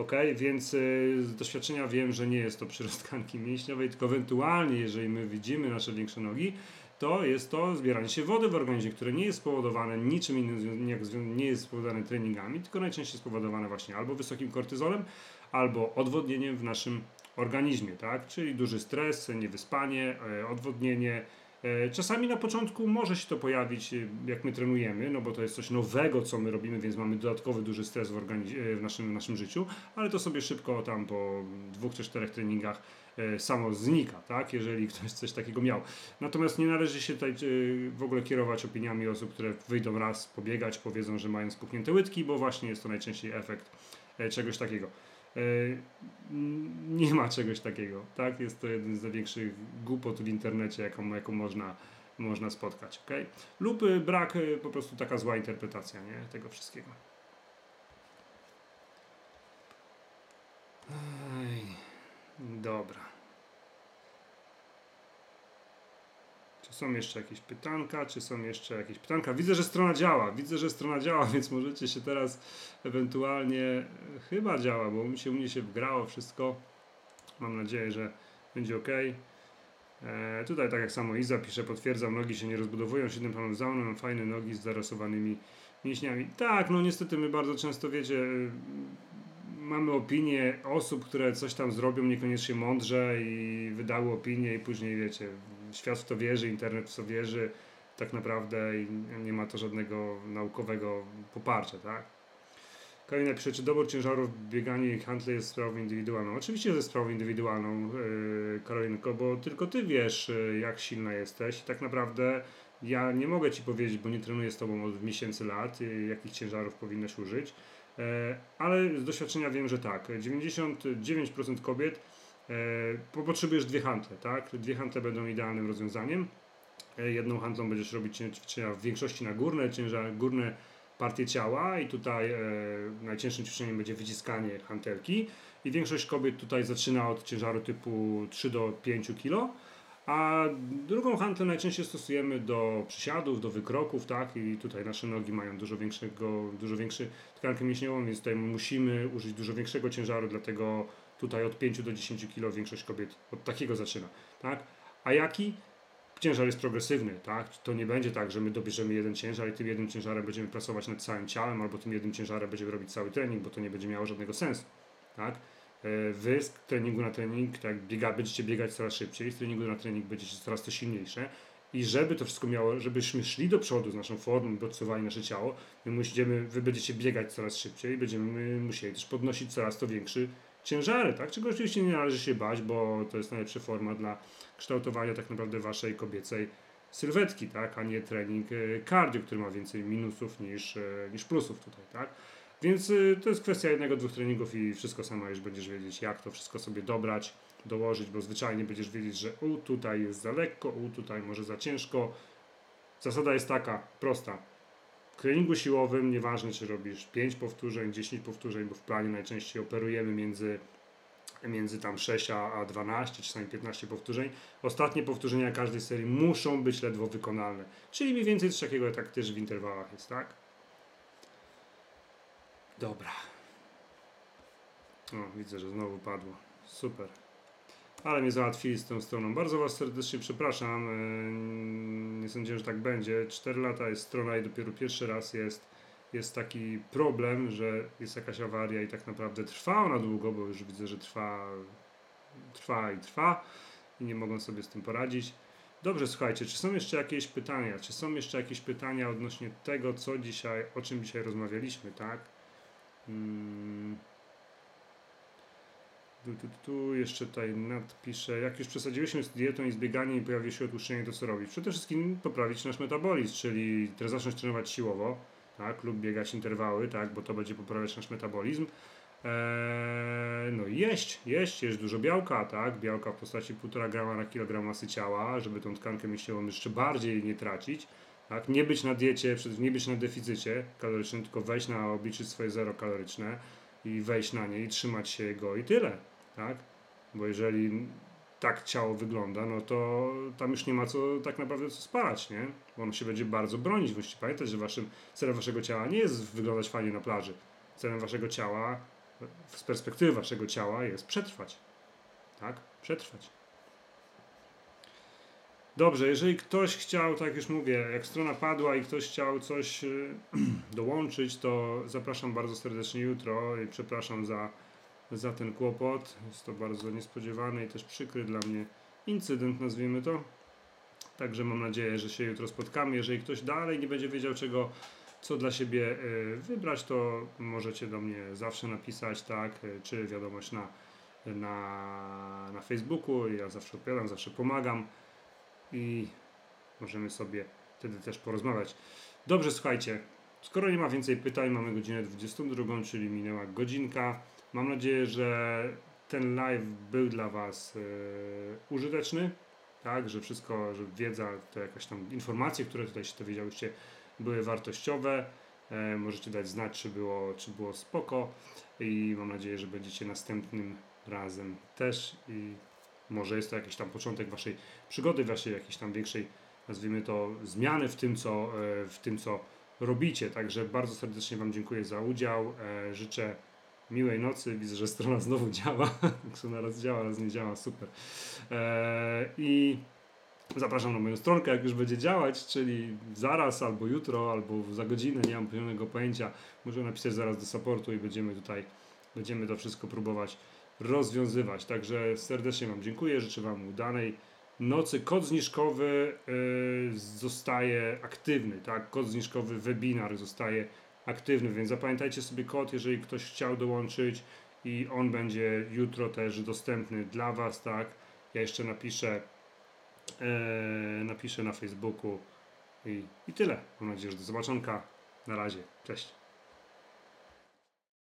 Ok, więc y, z doświadczenia wiem, że nie jest to przyrost tkanki mięśniowej, tylko ewentualnie, jeżeli my widzimy nasze większe nogi, to jest to zbieranie się wody w organizmie, które nie jest spowodowane niczym innym, nie jest spowodowane treningami, tylko najczęściej spowodowane właśnie albo wysokim kortyzolem, albo odwodnieniem w naszym organizmie, tak? Czyli duży stres, niewyspanie, odwodnienie, E, czasami na początku może się to pojawić, e, jak my trenujemy, no bo to jest coś nowego, co my robimy, więc mamy dodatkowy duży stres w, e, w, naszym, w naszym życiu, ale to sobie szybko tam po dwóch czy czterech treningach samo znika, tak, jeżeli ktoś coś takiego miał. Natomiast nie należy się tutaj w ogóle kierować opiniami osób, które wyjdą raz pobiegać, powiedzą, że mają spuchnięte łydki, bo właśnie jest to najczęściej efekt czegoś takiego. E, nie ma czegoś takiego, tak? Jest to jeden z największych głupot w internecie, jaką, jaką można, można spotkać, ok? Lub y, brak, y, po prostu taka zła interpretacja, nie? Tego wszystkiego. Ej, dobra. Są jeszcze jakieś pytanka? Czy są jeszcze jakieś pytanka? Widzę, że strona działa. Widzę, że strona działa, więc możecie się teraz ewentualnie e, chyba działa, bo mi się u mnie się wgrało wszystko. Mam nadzieję, że będzie ok. E, tutaj tak jak samo Iza pisze, potwierdzam, nogi się nie rozbudowują, 7 panów mam fajne nogi z zarysowanymi mięśniami. Tak, no niestety my bardzo często, wiecie, e, mamy opinie osób, które coś tam zrobią niekoniecznie mądrze i wydały opinię i później, wiecie, świat w to wierzy, internet w to wierzy tak naprawdę i nie ma to żadnego naukowego poparcia, tak? Karolina pisze, czy dobór ciężarów, bieganie i handle jest sprawą indywidualną? Oczywiście, że jest sprawą indywidualną, yy, Karolinko, bo tylko ty wiesz, yy, jak silna jesteś. Tak naprawdę ja nie mogę ci powiedzieć, bo nie trenuję z tobą od miesięcy lat, yy, jakich ciężarów powinnaś użyć, yy, ale z doświadczenia wiem, że tak. 99% kobiet E, potrzebujesz dwie hantle, tak? Dwie hantle będą idealnym rozwiązaniem. E, jedną handlą będziesz robić ćwiczenia w większości na górne, ciężar, górne partie ciała i tutaj e, najcięższym ćwiczeniem będzie wyciskanie hantelki i większość kobiet tutaj zaczyna od ciężaru typu 3 do 5 kg, a drugą hantlę najczęściej stosujemy do przysiadów, do wykroków, tak? I tutaj nasze nogi mają dużo większego, dużo większy tkankę mięśniową, więc tutaj musimy użyć dużo większego ciężaru, dlatego Tutaj od 5 do 10 kg większość kobiet od takiego zaczyna, tak? A jaki? Ciężar jest progresywny, tak? To nie będzie tak, że my dobierzemy jeden ciężar i tym jednym ciężarem będziemy pracować nad całym ciałem, albo tym jednym ciężarem będziemy robić cały trening, bo to nie będzie miało żadnego sensu, tak? E, wy z treningu na trening, tak, biega, będziecie biegać coraz szybciej, z treningu na trening będziecie coraz to silniejsze i żeby to wszystko miało, żebyśmy szli do przodu z naszą formą, bodźcowali nasze ciało, my musimy, wy będziecie biegać coraz szybciej, będziemy musieli też podnosić coraz to większy ciężary, tak? Czego oczywiście nie należy się bać, bo to jest najlepsza forma dla kształtowania tak naprawdę waszej kobiecej sylwetki, tak? A nie trening e, cardio, który ma więcej minusów niż, e, niż plusów tutaj, tak? Więc y, to jest kwestia jednego, dwóch treningów i wszystko sama już będziesz wiedzieć, jak to wszystko sobie dobrać, dołożyć, bo zwyczajnie będziesz wiedzieć, że u tutaj jest za lekko, u tutaj może za ciężko. Zasada jest taka, prosta. Treningu siłowym, nieważne czy robisz 5 powtórzeń, 10 powtórzeń, bo w planie najczęściej operujemy między, między tam 6 a a 12, czasami 15 powtórzeń. Ostatnie powtórzenia każdej serii muszą być ledwo wykonalne. Czyli mniej więcej coś takiego jak też w interwałach jest, tak? Dobra. O, widzę, że znowu padło. Super. Ale mnie załatwili z tą stroną. Bardzo Was serdecznie przepraszam. Yy, Nie sądziłem, że tak będzie. 4 lata jest strona i dopiero pierwszy raz jest, jest taki problem, że jest jakaś awaria i tak naprawdę trwa ona długo, bo już widzę, że trwa, trwa i trwa i nie mogą sobie z tym poradzić. Dobrze, słuchajcie, czy są jeszcze jakieś pytania? Czy są jeszcze jakieś pytania odnośnie tego, co dzisiaj, o czym dzisiaj rozmawialiśmy, tak? Mm. Tu, tu, tu jeszcze tutaj nadpiszę. Jak już przesadziłyśmy z dietą i z bieganiem i pojawi się otłuszczenie, to co robić? Przede wszystkim poprawić nasz metabolizm, czyli teraz zacząć trenować siłowo, tak, lub biegać interwały, tak, bo to będzie poprawiać nasz metabolizm. Eee, no i jeść, jeść, jeść dużo białka, tak, białka w postaci 1,5 grama na kilogram masy ciała, żeby tą tkankę mięśniową jeszcze bardziej nie tracić. Tak? Nie być na diecie, nie być na deficycie kalorycznym, tylko wejść na obliczyć swoje zero kaloryczne i wejść na nie i trzymać się jego i tyle. Tak? Bo jeżeli tak ciało wygląda, no to tam już nie ma co tak naprawdę co spalać, nie? Bo ono się będzie bardzo bronić. Musicie pamiętać, że waszym celem waszego ciała nie jest wyglądać fajnie na plaży. Celem waszego ciała, z perspektywy waszego ciała jest przetrwać. Tak? Przetrwać. Dobrze, jeżeli ktoś chciał, tak już mówię, jak strona padła i ktoś chciał coś y, dołączyć, to zapraszam bardzo serdecznie jutro i przepraszam za, za ten kłopot. Jest to bardzo niespodziewany i też przykry dla mnie incydent, nazwijmy to. Także mam nadzieję, że się jutro spotkamy. Jeżeli ktoś dalej nie będzie wiedział, czego, co dla siebie y, wybrać, to możecie do mnie zawsze napisać, tak, y, czy wiadomość na, na, na Facebooku. Ja zawsze odpowiadam, zawsze pomagam i możemy sobie wtedy też porozmawiać. Dobrze, słuchajcie, skoro nie ma więcej pytań, mamy godzinę 22, czyli minęła godzinka. Mam nadzieję, że ten live był dla Was yy, użyteczny, tak, że wszystko, że wiedza, to jakaś tam informacje, które tutaj się dowiedziałyście, były wartościowe. E, możecie dać znać, czy było, czy było spoko i mam nadzieję, że będziecie następnym razem też i może jest to jakiś tam początek waszej przygody, waszej jakiejś tam większej, nazwijmy to, zmiany w tym, co, e, w tym, co robicie. Także bardzo serdecznie Wam dziękuję za udział. Życzę miłej nocy. Widzę, że strona znowu działa. Strona raz działa, raz nie działa. Super. E, I zapraszam na moją stronkę, jak już będzie działać, czyli zaraz, albo jutro, albo za godzinę, nie mam pełnego pojęcia. Może napisać zaraz do supportu i będziemy tutaj, będziemy to wszystko próbować rozwiązywać. Także serdecznie Wam dziękuję, życzę Wam udanej nocy. Kod zniżkowy y, zostaje aktywny, tak? Kod zniżkowy webinar zostaje aktywny, więc zapamiętajcie sobie kod, jeżeli ktoś chciał dołączyć i on będzie jutro też dostępny dla Was, tak? Ja jeszcze napiszę, y, napiszę na Facebooku i, i tyle. Mam nadzieję, że do zobaczonka. Na razie. Cześć.